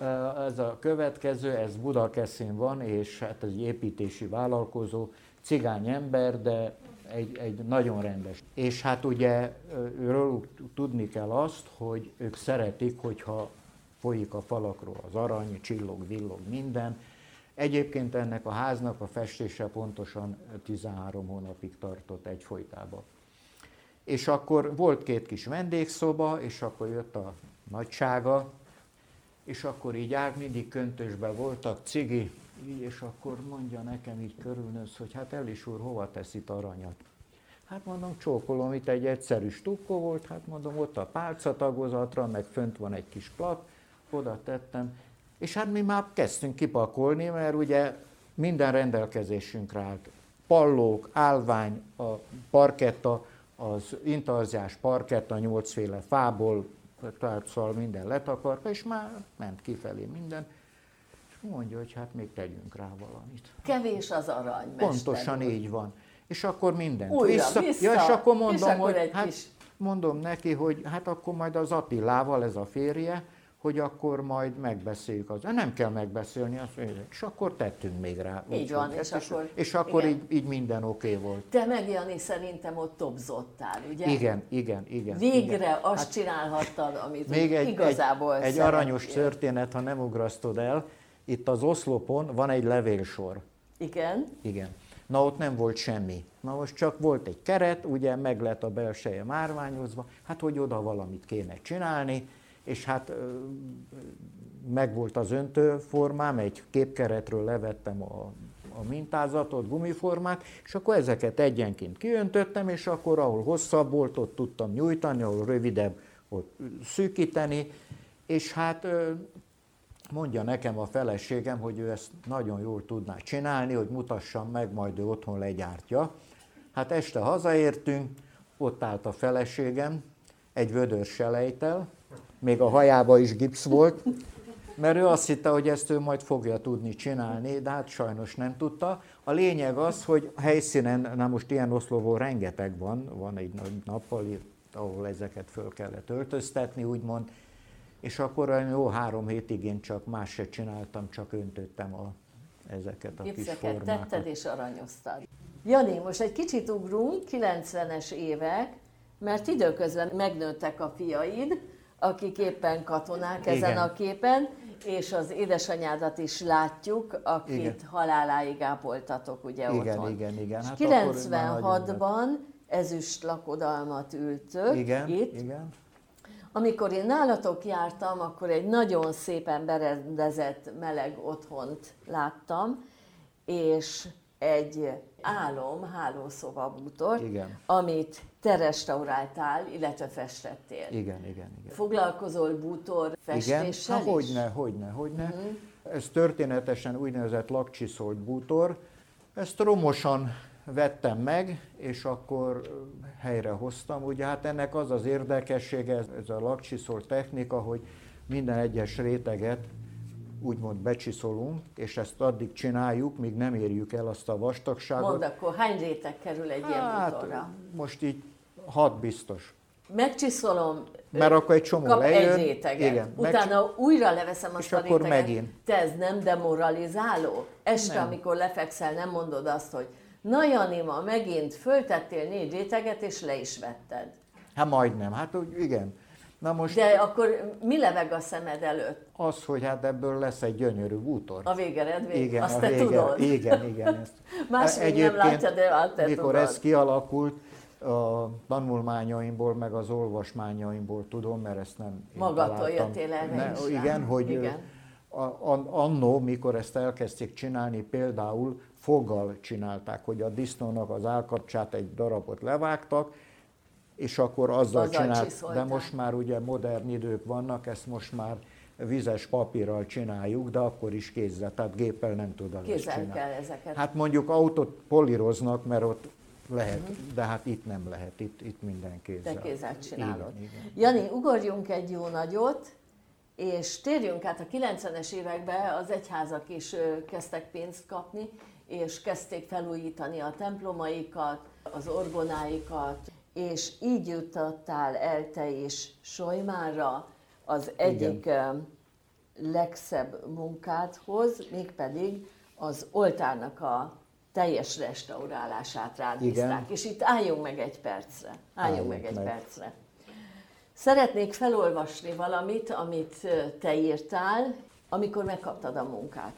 S2: Jó. Ez a következő, ez Budakeszin van, és hát egy építési vállalkozó, cigány ember, de egy, egy nagyon rendes. És hát ugye róluk tudni kell azt, hogy ők szeretik, hogyha folyik a falakról az arany, csillog, villog, minden. Egyébként ennek a háznak a festése pontosan 13 hónapig tartott egy folytában. És akkor volt két kis vendégszoba, és akkor jött a nagysága, és akkor így át mindig köntösben voltak, cigi, így, és akkor mondja nekem így körülnősz, hogy hát Elis úr, hova itt aranyat? Hát mondom, csókolom, itt egy egyszerű stukkó volt, hát mondom, ott a pálcatagozatra, meg fönt van egy kis plat, oda tettem, és hát mi már kezdtünk kipakolni, mert ugye minden rendelkezésünkre állt. Pallók, állvány, a parketta, az intarziás parketta nyolcféle fából, tárccal minden letakarva, és már ment kifelé minden mondja, hogy hát még tegyünk rá valamit.
S1: Kevés az arany,
S2: Pontosan úr. így van. És akkor mindent
S1: Újra, vissza. vissza.
S2: Ja, és akkor mondom, és akkor
S1: hogy
S2: hát,
S1: kis...
S2: mondom neki, hogy hát akkor majd az Attilával, ez a férje, hogy akkor majd megbeszéljük az. Nem kell megbeszélni, azt mondja, és akkor tettünk még rá.
S1: Így van, és,
S2: és
S1: akkor,
S2: és akkor így, így minden oké okay volt.
S1: Te meg Jani szerintem ott topzottál, ugye?
S2: Igen, igen, igen.
S1: Végre
S2: igen.
S1: azt hát, csinálhattad, amit
S2: még egy,
S1: igazából
S2: Egy, egy aranyos történet, ha nem ugrasztod el, itt az oszlopon van egy levélsor.
S1: Igen.
S2: Igen. Na ott nem volt semmi. Na most csak volt egy keret, ugye meg lett a belseje márványozva, hát hogy oda valamit kéne csinálni, és hát meg volt az öntőformám, egy képkeretről levettem a, a mintázatot, gumiformát, és akkor ezeket egyenként kiöntöttem, és akkor ahol hosszabb volt, ott tudtam nyújtani, ahol rövidebb, ott szűkíteni, és hát mondja nekem a feleségem, hogy ő ezt nagyon jól tudná csinálni, hogy mutassam meg, majd ő otthon legyártja. Hát este hazaértünk, ott állt a feleségem, egy vödör selejtel, még a hajába is gipsz volt, mert ő azt hitte, hogy ezt ő majd fogja tudni csinálni, de hát sajnos nem tudta. A lényeg az, hogy a helyszínen, na most ilyen oszlóvó rengeteg van, van egy nappali, ahol ezeket föl kellett öltöztetni, úgymond, és akkor olyan jó három hétig én csak más se csináltam, csak öntöttem a, ezeket a kis formákat.
S1: tetted és aranyoztad. Jani, most egy kicsit ugrunk, 90-es évek, mert időközben megnőttek a fiaid, akik éppen katonák ezen Igen. a képen, és az édesanyádat is látjuk, akit igen. haláláig ápoltatok ugye
S2: igen,
S1: otthon.
S2: Igen, igen,
S1: hát 96-ban ezüst lakodalmat ültök
S2: igen,
S1: itt.
S2: Igen.
S1: Amikor én nálatok jártam, akkor egy nagyon szépen berendezett meleg otthont láttam, és egy álom hálószoba bútor,
S2: igen.
S1: amit te restauráltál, illetve festettél.
S2: Igen, igen, igen.
S1: Foglalkozol bútor festéssel
S2: igen? hogyne, hogyne, hogyne. Mm. Ez történetesen úgynevezett lakcsiszolt bútor. Ezt romosan vettem meg, és akkor helyre hoztam. Ugye hát ennek az az érdekessége, ez a lakcsiszol technika, hogy minden egyes réteget úgymond becsiszolunk, és ezt addig csináljuk, míg nem érjük el azt a vastagságot.
S1: Mondd akkor, hány réteg kerül egy hát, ilyen bútorra?
S2: Most így hat biztos.
S1: megcsiszolom,
S2: mert akkor egy csomó
S1: kap
S2: lejön.
S1: egy réteget.
S2: Igen,
S1: Utána
S2: megcsi-
S1: újra leveszem azt
S2: és
S1: a
S2: akkor
S1: réteget.
S2: megint.
S1: Te ez nem demoralizáló? Este,
S2: Nem.
S1: amikor lefekszel, nem mondod azt, hogy na Jani, ma megint föltettél négy réteget, és le is vetted.
S2: Hát majdnem, hát úgy, igen. Na most
S1: De akkor mi leveg a szemed előtt?
S2: az, hogy hát ebből lesz egy gyönyörű bútor.
S1: A végeredmény?
S2: Igen,
S1: azt
S2: a
S1: te
S2: vége,
S1: tudod.
S2: Igen, igen. Ezt.
S1: Más nem látja, de hát te
S2: mikor
S1: tudod.
S2: ez kialakult, a tanulmányaimból, meg az olvasmányaimból tudom, mert ezt nem én
S1: Magadtól jöttél erre rá.
S2: Igen, hogy
S1: Igen.
S2: A, a, annó, mikor ezt elkezdték csinálni, például foggal csinálták, hogy a disznónak az állkapcsát egy darabot levágtak, és akkor azzal,
S1: Azzal
S2: csinált, de
S1: csiszolták.
S2: most már ugye modern idők vannak, ezt most már vizes papírral csináljuk, de akkor is kézzel, tehát géppel nem tudod
S1: Kézzel
S2: csinálni.
S1: kell ezeket.
S2: Hát mondjuk autót políroznak, mert ott lehet, de hát itt nem lehet, itt, itt minden kézzel.
S1: Te kézzel csinálod.
S2: Igen, igen.
S1: Jani, ugorjunk egy jó nagyot, és térjünk át a 90-es években, az egyházak is kezdtek pénzt kapni, és kezdték felújítani a templomaikat, az orgonáikat, és így jutottál el te is Solymárra az egyik ö, legszebb munkádhoz, mégpedig az oltárnak a teljes restaurálását rád
S2: Igen.
S1: bízták. És itt álljunk meg egy percre. Álljunk
S2: Álljunk
S1: meg egy
S2: meg.
S1: percre. Szeretnék felolvasni valamit, amit te írtál, amikor megkaptad a munkát.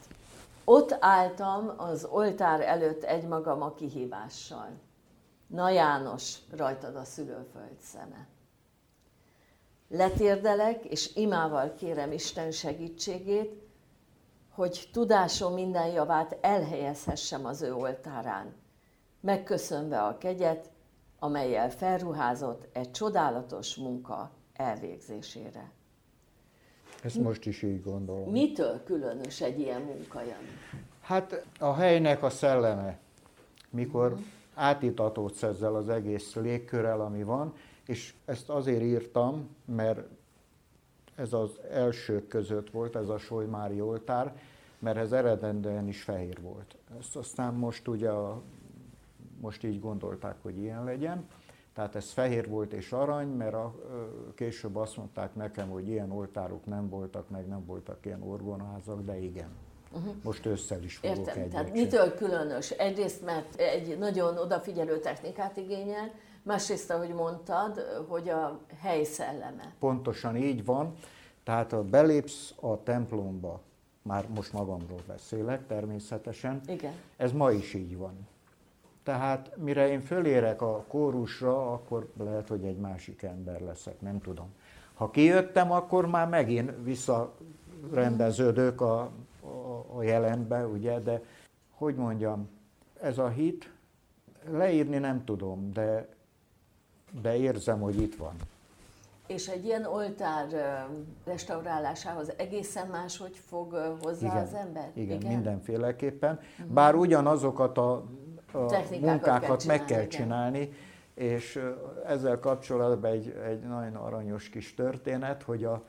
S1: Ott álltam az oltár előtt egymagam a kihívással. Na János, rajtad a szülőföld szeme. Letérdelek, és imával kérem Isten segítségét, hogy tudásom minden javát elhelyezhessem az ő oltárán, megköszönve a kegyet, amelyel felruházott egy csodálatos munka elvégzésére.
S2: Ezt most is így gondolom.
S1: Mitől különös egy ilyen munka, Jani?
S2: Hát a helynek a szelleme, mikor átitatódsz ezzel az egész légkörrel, ami van, és ezt azért írtam, mert ez az elsők között volt, ez a Solymári oltár, mert ez eredendően is fehér volt. Ezt aztán most ugye a, most így gondolták, hogy ilyen legyen. Tehát ez fehér volt és arany, mert a, később azt mondták nekem, hogy ilyen oltárok nem voltak, meg nem voltak ilyen orgonaházak, de igen. Most ősszel is fogok
S1: Értem,
S2: egyet
S1: tehát mitől különös? Egyrészt, mert egy nagyon odafigyelő technikát igényel, másrészt, ahogy mondtad, hogy a hely szelleme.
S2: Pontosan így van. Tehát ha belépsz a templomba, már most magamról beszélek természetesen,
S1: Igen.
S2: ez ma is így van. Tehát mire én fölérek a kórusra, akkor lehet, hogy egy másik ember leszek, nem tudom. Ha kijöttem, akkor már megint visszarendeződök a, a, a jelenbe, ugye, de hogy mondjam, ez a hit, leírni nem tudom, de, de érzem, hogy itt van.
S1: És egy ilyen oltár restaurálásához egészen máshogy fog hozzá az ember?
S2: Igen, igen, mindenféleképpen. Bár ugyanazokat a, a munkákat
S1: kell
S2: meg kell
S1: csinálni,
S2: csinálni, és ezzel kapcsolatban egy, egy nagyon aranyos kis történet, hogy a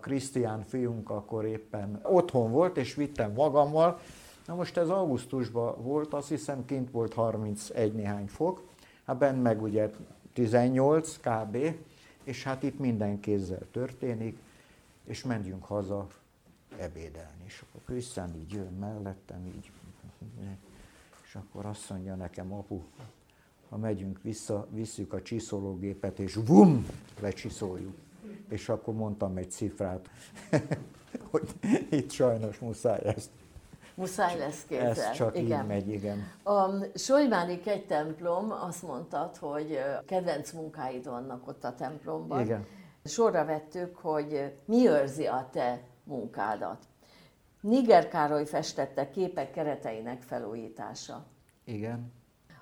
S2: Krisztián fiunk akkor éppen otthon volt, és vittem magammal. Na most ez augusztusban volt, azt hiszem kint volt 31 néhány fok, hát benn meg ugye 18 kb. És hát itt minden kézzel történik, és menjünk haza ebédelni. És akkor Krisztián így jön mellettem, így, és akkor azt mondja nekem, apu, ha megyünk vissza, visszük a csiszológépet, és vum, lecsiszoljuk. És akkor mondtam egy cifrát, hogy itt sajnos muszáj ezt.
S1: Muszáj lesz kézzel.
S2: Ez csak
S1: igen.
S2: így megy, igen.
S1: A Solymári egy templom, azt mondtad, hogy kedvenc munkáid vannak ott a templomban.
S2: Igen.
S1: Sorra vettük, hogy mi őrzi a te munkádat. Niger Károly festette képek kereteinek felújítása.
S2: Igen,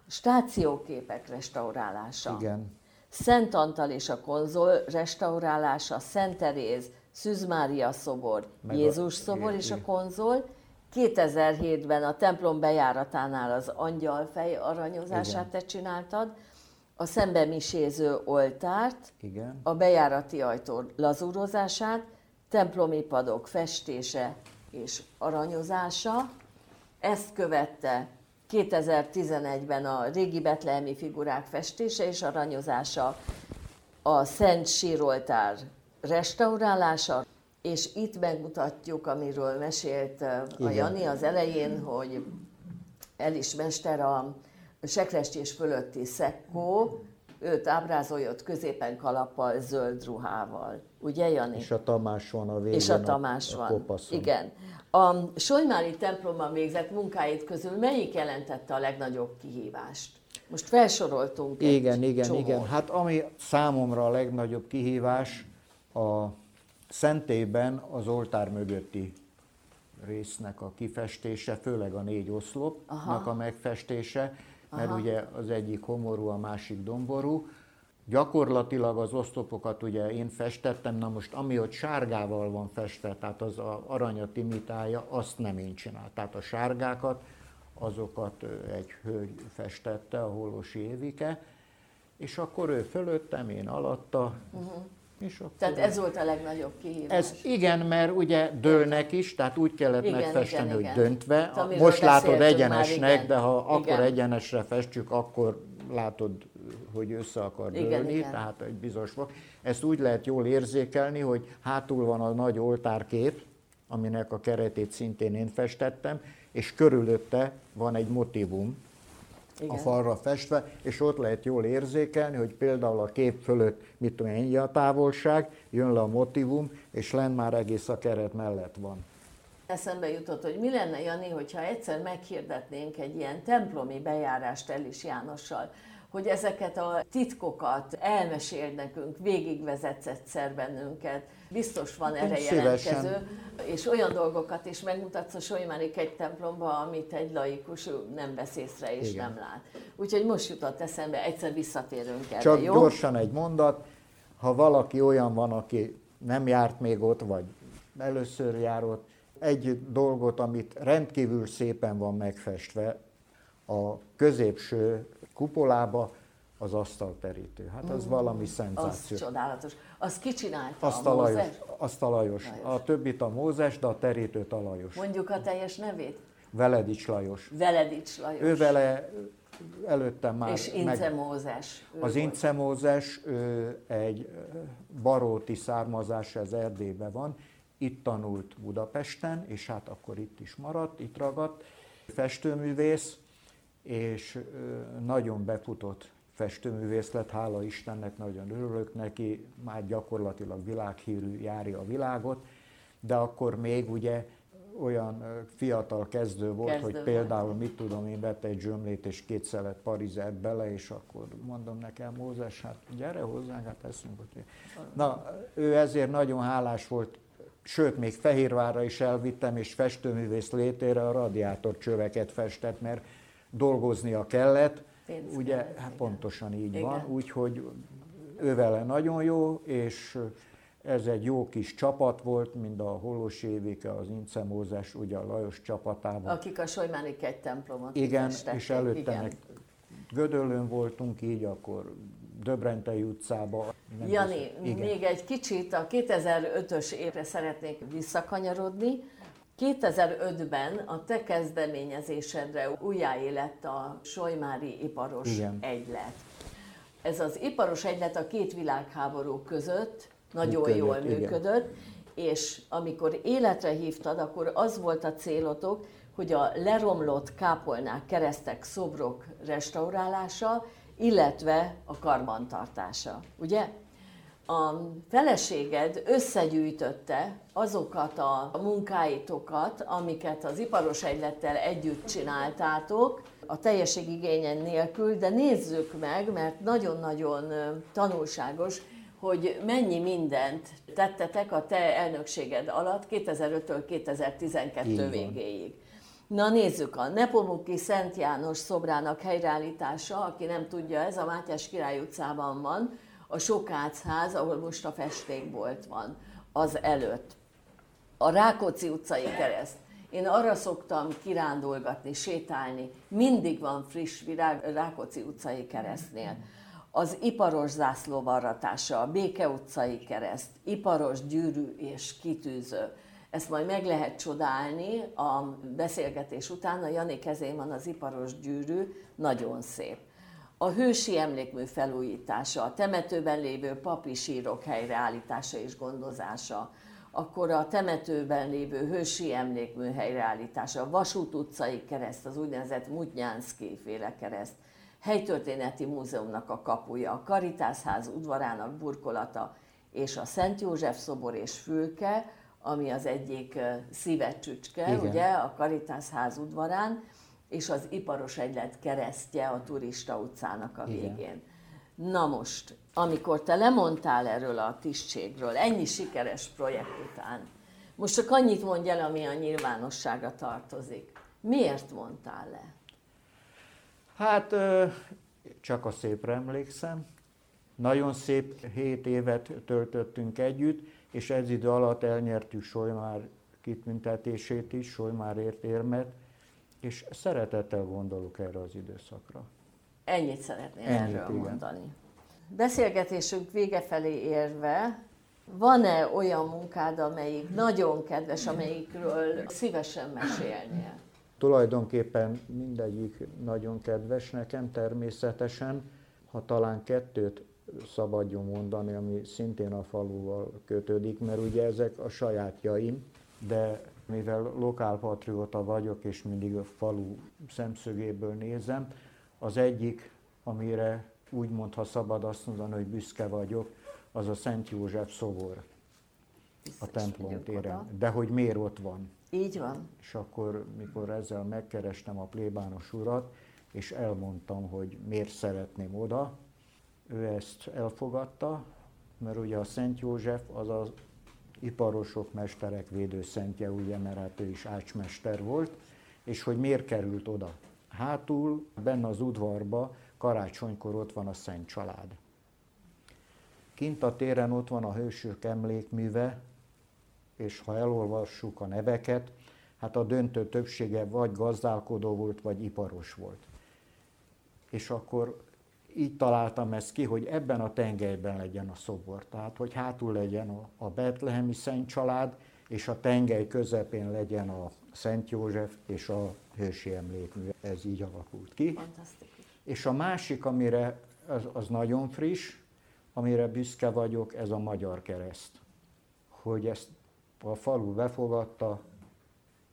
S1: Stációképek restaurálása.
S2: igen,
S1: Szent Antal és a konzol restaurálása, Szent Teréz, Szűz Mária szobor,
S2: Meg a-
S1: Jézus szobor
S2: igen,
S1: és a konzol. 2007-ben a templom bejáratánál az angyalfej aranyozását
S2: Igen.
S1: te csináltad, a szembemiséző oltárt,
S2: igen,
S1: a bejárati ajtó lazúrozását, templomi padok festése és aranyozása. Ezt követte 2011-ben a régi betlehemi figurák festése és aranyozása, a Szent Síroltár restaurálása, és itt megmutatjuk, amiről mesélt a Igen. Jani az elején, hogy Elis Mester a sekrestés fölötti szekkó, őt ábrázolja ott középen kalappal, zöld ruhával. Ugye, Jani?
S2: És a Tamás van a végén.
S1: És a Tamás a, van. A Igen. A Solymári templomban végzett munkáit közül melyik jelentette a legnagyobb kihívást? Most felsoroltunk
S2: Igen,
S1: egy
S2: igen,
S1: csomót.
S2: igen. Hát ami számomra a legnagyobb kihívás, a szentében az oltár mögötti résznek a kifestése, főleg a négy oszlopnak Aha. a megfestése, mert Aha. ugye az egyik homorú, a másik domború. Gyakorlatilag az oszlopokat ugye én festettem, na most ami ott sárgával van festve, tehát az a aranyat imitálja, azt nem én csináltam. Tehát a sárgákat, azokat egy hölgy festette, a Holosi Évike, és akkor ő fölöttem, én alatta, uh-huh.
S1: És akkor Tehát ez volt a legnagyobb kihívás.
S2: Ez igen, mert ugye dőlnek is, tehát úgy kellett igen, megfesteni, igen, hogy igen. döntve. Amiről Most látod egyenesnek, igen. de ha igen. akkor egyenesre festjük, akkor látod, hogy össze akar dőlni, igen, igen. tehát egy bizonyos fok. Ezt úgy lehet jól érzékelni, hogy hátul van a nagy oltárkép, aminek a keretét szintén én festettem, és körülötte van egy motivum, igen. a falra festve, és ott lehet jól érzékelni, hogy például a kép fölött, mit tudom, ennyi a távolság, jön le a motivum, és len már egész a keret mellett van.
S1: Eszembe jutott, hogy mi lenne, Jani, hogyha egyszer meghirdetnénk egy ilyen templomi bejárást Elis Jánossal, hogy ezeket a titkokat elmesél nekünk, végigvezetsz egyszer bennünket, biztos van erre Szívesen. jelentkező, és olyan dolgokat is megmutatsz a Solymánik egy templomba, amit egy laikus nem vesz észre és Igen. nem lát. Úgyhogy most jutott eszembe, egyszer visszatérünk erre,
S2: Csak
S1: jó?
S2: gyorsan egy mondat, ha valaki olyan van, aki nem járt még ott, vagy először jár ott, egy dolgot, amit rendkívül szépen van megfestve, a középső kupolába az asztalterítő. Hát az mm. valami szenzáció.
S1: Az csodálatos. Az ki csinálta?
S2: Azt a, a Lajos. Azt a Lajos. Lajos. A többit a Mózes, de a terítőt a Lajos.
S1: Mondjuk a teljes nevét?
S2: Veledics Lajos.
S1: Veledics Lajos.
S2: Ő vele előttem már...
S1: És Ince. Mózes.
S2: Az Ince Mózes ő egy baróti származás, ez Erdélyben van. Itt tanult Budapesten, és hát akkor itt is maradt, itt ragadt. Festőművész, és nagyon befutott festőművész lett, hála Istennek, nagyon örülök neki, már gyakorlatilag világhírű járja a világot, de akkor még ugye olyan fiatal kezdő volt, kezdő hogy volt. például mit tudom én, vette egy zsömlét és két szelet parizert bele, és akkor mondom nekem, Mózes, hát gyere hozzánk, hát eszünk. Hogy... Na, ő ezért nagyon hálás volt, sőt, még Fehérvárra is elvittem, és festőművész létére a radiátor csöveket festett, mert dolgoznia kellett, Pénz ugye, kellett, hát pontosan így igen. van, úgyhogy ő vele nagyon jó, és ez egy jó kis csapat volt, mind a Holos Évike, az Ince Mózes, ugye a Lajos csapatában.
S1: Akik a Solymánik egy templomot
S2: Igen, és előtte igen. meg Gödöllön voltunk így, akkor Döbrentei utcában.
S1: Jani, még egy kicsit a 2005-ös évre szeretnék visszakanyarodni. 2005-ben a te kezdeményezésedre újjáélet a Solymári Iparos Igen. Egylet. Ez az iparos egylet a két világháború között nagyon működött, jól működött, igen. és amikor életre hívtad, akkor az volt a célotok, hogy a leromlott kápolnák, keresztek, szobrok restaurálása, illetve a karbantartása, ugye? A feleséged összegyűjtötte azokat a munkáitokat, amiket az iparos egylettel együtt csináltátok, a teljesség igényen nélkül, de nézzük meg, mert nagyon-nagyon tanulságos, hogy mennyi mindent tettetek a te elnökséged alatt 2005-től 2012 végéig. Na nézzük, a Nepomuki Szent János szobrának helyreállítása, aki nem tudja, ez a Mátyás Király utcában van, a Sokácház, ahol most a festékbolt van, az előtt. A Rákóczi utcai kereszt. Én arra szoktam kirándolgatni, sétálni, mindig van friss virág Rákóczi utcai keresztnél. Az iparos zászlóvarratása, a Béke utcai kereszt, iparos gyűrű és kitűző. Ezt majd meg lehet csodálni a beszélgetés után, a Jani kezén van az iparos gyűrű, nagyon szép a hősi emlékmű felújítása, a temetőben lévő papi sírok helyreállítása és gondozása, akkor a temetőben lévő hősi emlékmű helyreállítása, a Vasút utcai kereszt, az úgynevezett Mutnyánszki féle kereszt, helytörténeti múzeumnak a kapuja, a Karitászház udvarának burkolata és a Szent József szobor és fülke, ami az egyik szívecsücske, ugye, a Karitászház udvarán, és az iparos egylet keresztje a turista utcának a végén. Igen. Na most, amikor te lemondtál erről a tisztségről, ennyi sikeres projekt után, most csak annyit mondj el, ami a nyilvánosságra tartozik. Miért mondtál le?
S2: Hát csak a szépre emlékszem. Nagyon szép hét évet töltöttünk együtt, és ez idő alatt elnyertük Solymár kitüntetését is, Solymárért érmet, és szeretettel gondolok erre az időszakra.
S1: Ennyit szeretnél Ennyit, erről igen. mondani. Beszélgetésünk vége felé érve, van-e olyan munkád, amelyik nagyon kedves, amelyikről szívesen mesélnél?
S2: Tulajdonképpen mindegyik nagyon kedves nekem természetesen. Ha talán kettőt szabadjon mondani, ami szintén a faluval kötődik, mert ugye ezek a sajátjaim, de mivel lokálpatrióta vagyok, és mindig a falu szemszögéből nézem, az egyik, amire úgymond, ha szabad azt mondani, hogy büszke vagyok, az a Szent József szobor a templom téren. De hogy miért ott van?
S1: Így van.
S2: És akkor, mikor ezzel megkerestem a plébános urat, és elmondtam, hogy miért szeretném oda, ő ezt elfogadta, mert ugye a Szent József az az iparosok, mesterek védőszentje, ugye, mert hát ő is ácsmester volt, és hogy miért került oda. Hátul, benne az udvarba, karácsonykor ott van a Szent Család. Kint a téren ott van a hősök emlékműve, és ha elolvassuk a neveket, hát a döntő többsége vagy gazdálkodó volt, vagy iparos volt. És akkor így találtam ezt ki, hogy ebben a tengelyben legyen a szobor. Tehát, hogy hátul legyen a, a Betlehemi Szent Család, és a tengely közepén legyen a Szent József és a hősi emlékmű. Ez így alakult ki. Fantasztikus. És a másik, amire az, az nagyon friss, amire büszke vagyok, ez a magyar kereszt. Hogy ezt a falu befogadta,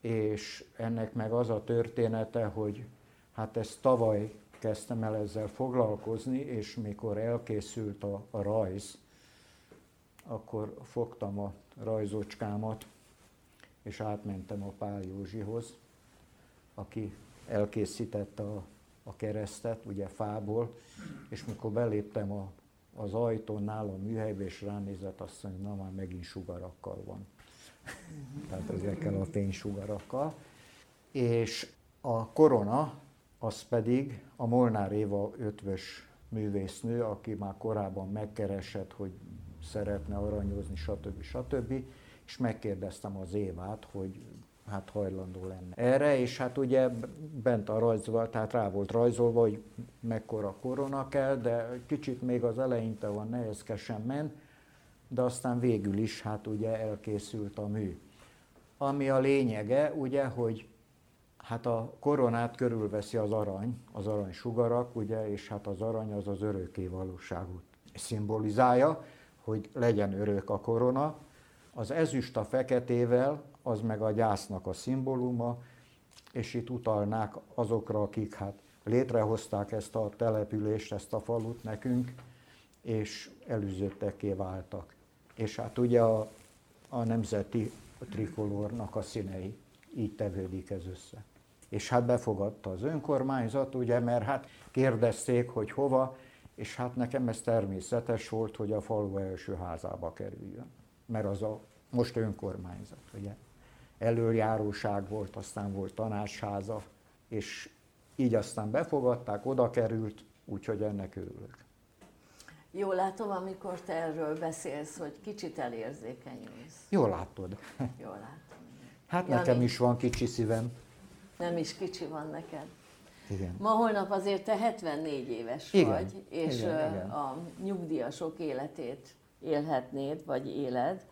S2: és ennek meg az a története, hogy hát ezt tavaly kezdtem el ezzel foglalkozni, és mikor elkészült a, a rajz, akkor fogtam a rajzocskámat, és átmentem a Pál Józsihoz, aki elkészítette a, a keresztet, ugye fából, és mikor beléptem a, az ajtón nálam a műhelybe, és ránézett, azt mondja, na már megint sugarakkal van. Tehát ezekkel a fénysugarakkal. És a korona, az pedig a Molnár Éva ötvös művésznő, aki már korábban megkeresett, hogy szeretne aranyozni, stb. stb. És megkérdeztem az Évát, hogy hát hajlandó lenne erre, és hát ugye bent a rajzolva, tehát rá volt rajzolva, hogy mekkora korona kell, de kicsit még az eleinte van nehézkesen ment, de aztán végül is hát ugye elkészült a mű. Ami a lényege, ugye, hogy hát a koronát körülveszi az arany, az arany sugarak, ugye, és hát az arany az az örökké valóságot szimbolizálja, hogy legyen örök a korona. Az ezüst a feketével, az meg a gyásznak a szimbóluma, és itt utalnák azokra, akik hát létrehozták ezt a települést, ezt a falut nekünk, és előzötteké váltak. És hát ugye a, a nemzeti trikolórnak a színei, így tevődik ez össze és hát befogadta az önkormányzat, ugye, mert hát kérdezték, hogy hova, és hát nekem ez természetes volt, hogy a falu első házába kerüljön, mert az a most önkormányzat, ugye. Előjáróság volt, aztán volt tanácsháza, és így aztán befogadták, oda került, úgyhogy ennek örülök.
S1: Jól látom, amikor te erről beszélsz, hogy kicsit elérzékenyülsz.
S2: Jól látod.
S1: Jól látom.
S2: Hát Jani, nekem is van kicsi szívem
S1: nem is kicsi van neked.
S2: Igen.
S1: Ma holnap azért te 74 éves igen. vagy, és igen, igen. a nyugdíjasok életét élhetnéd, vagy éled,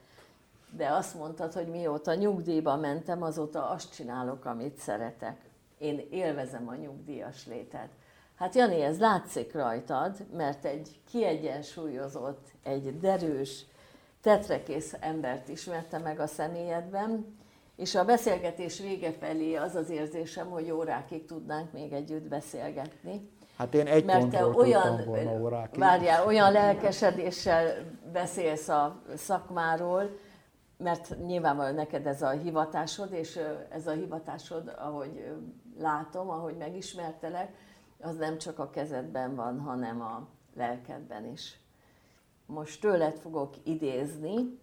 S1: de azt mondtad, hogy mióta nyugdíjba mentem, azóta azt csinálok, amit szeretek. Én élvezem a nyugdíjas létet. Hát Jani, ez látszik rajtad, mert egy kiegyensúlyozott, egy derűs, tetrekész embert ismerte meg a személyedben, és a beszélgetés vége felé az az érzésem, hogy órákig tudnánk még együtt beszélgetni.
S2: Hát én egy
S1: Mert te olyan,
S2: volna órákig.
S1: Várjál, olyan lelkesedéssel beszélsz a szakmáról, mert nyilvánvalóan neked ez a hivatásod, és ez a hivatásod, ahogy látom, ahogy megismertelek, az nem csak a kezedben van, hanem a lelkedben is. Most tőled fogok idézni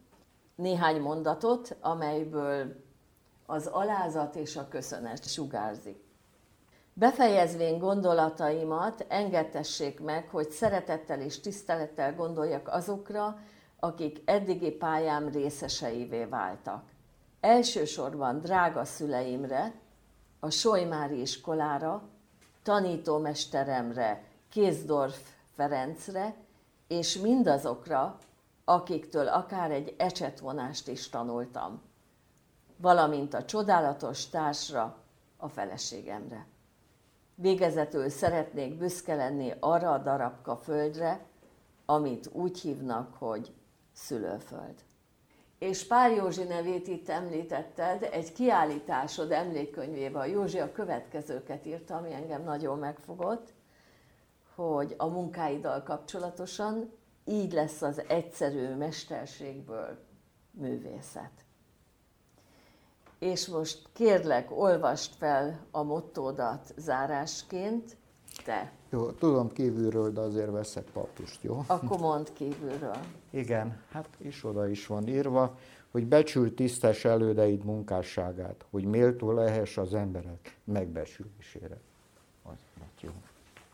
S1: néhány mondatot, amelyből az alázat és a köszönet sugárzik. Befejezvén gondolataimat, engedtessék meg, hogy szeretettel és tisztelettel gondoljak azokra, akik eddigi pályám részeseivé váltak. Elsősorban drága szüleimre, a Sojmári iskolára, tanítómesteremre, Kézdorf Ferencre, és mindazokra, akiktől akár egy ecsetvonást is tanultam, valamint a csodálatos társra, a feleségemre. Végezetül szeretnék büszke lenni arra a darabka földre, amit úgy hívnak, hogy szülőföld. És Pál Józsi nevét itt említetted, egy kiállításod emlékkönyvével Józsi a következőket írta, ami engem nagyon megfogott, hogy a munkáiddal kapcsolatosan így lesz az egyszerű mesterségből művészet. És most kérlek, olvast fel a mottódat zárásként, te.
S2: Jó, tudom kívülről, de azért veszek papust, jó?
S1: Akkor mondd kívülről.
S2: Igen, hát is oda is van írva, hogy becsült tisztes elődeid munkásságát, hogy méltó lehess az emberek megbecsülésére.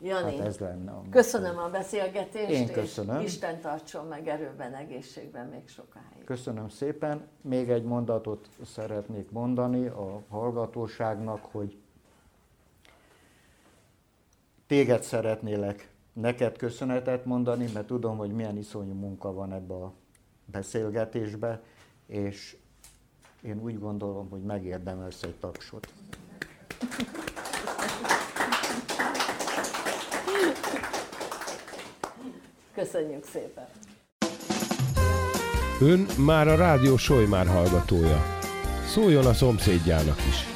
S1: Jani,
S2: hát ez lenne a
S1: köszönöm a beszélgetést,
S2: Én köszönöm.
S1: és Isten tartson meg erőben, egészségben még sokáig.
S2: Köszönöm szépen. Még egy mondatot szeretnék mondani a hallgatóságnak, hogy téged szeretnélek neked köszönetet mondani, mert tudom, hogy milyen iszonyú munka van ebbe a beszélgetésbe, és én úgy gondolom, hogy megérdemelsz egy tapsot.
S1: Köszönjük szépen!
S3: Ön már a Rádió Sojmár hallgatója. Szóljon a szomszédjának is!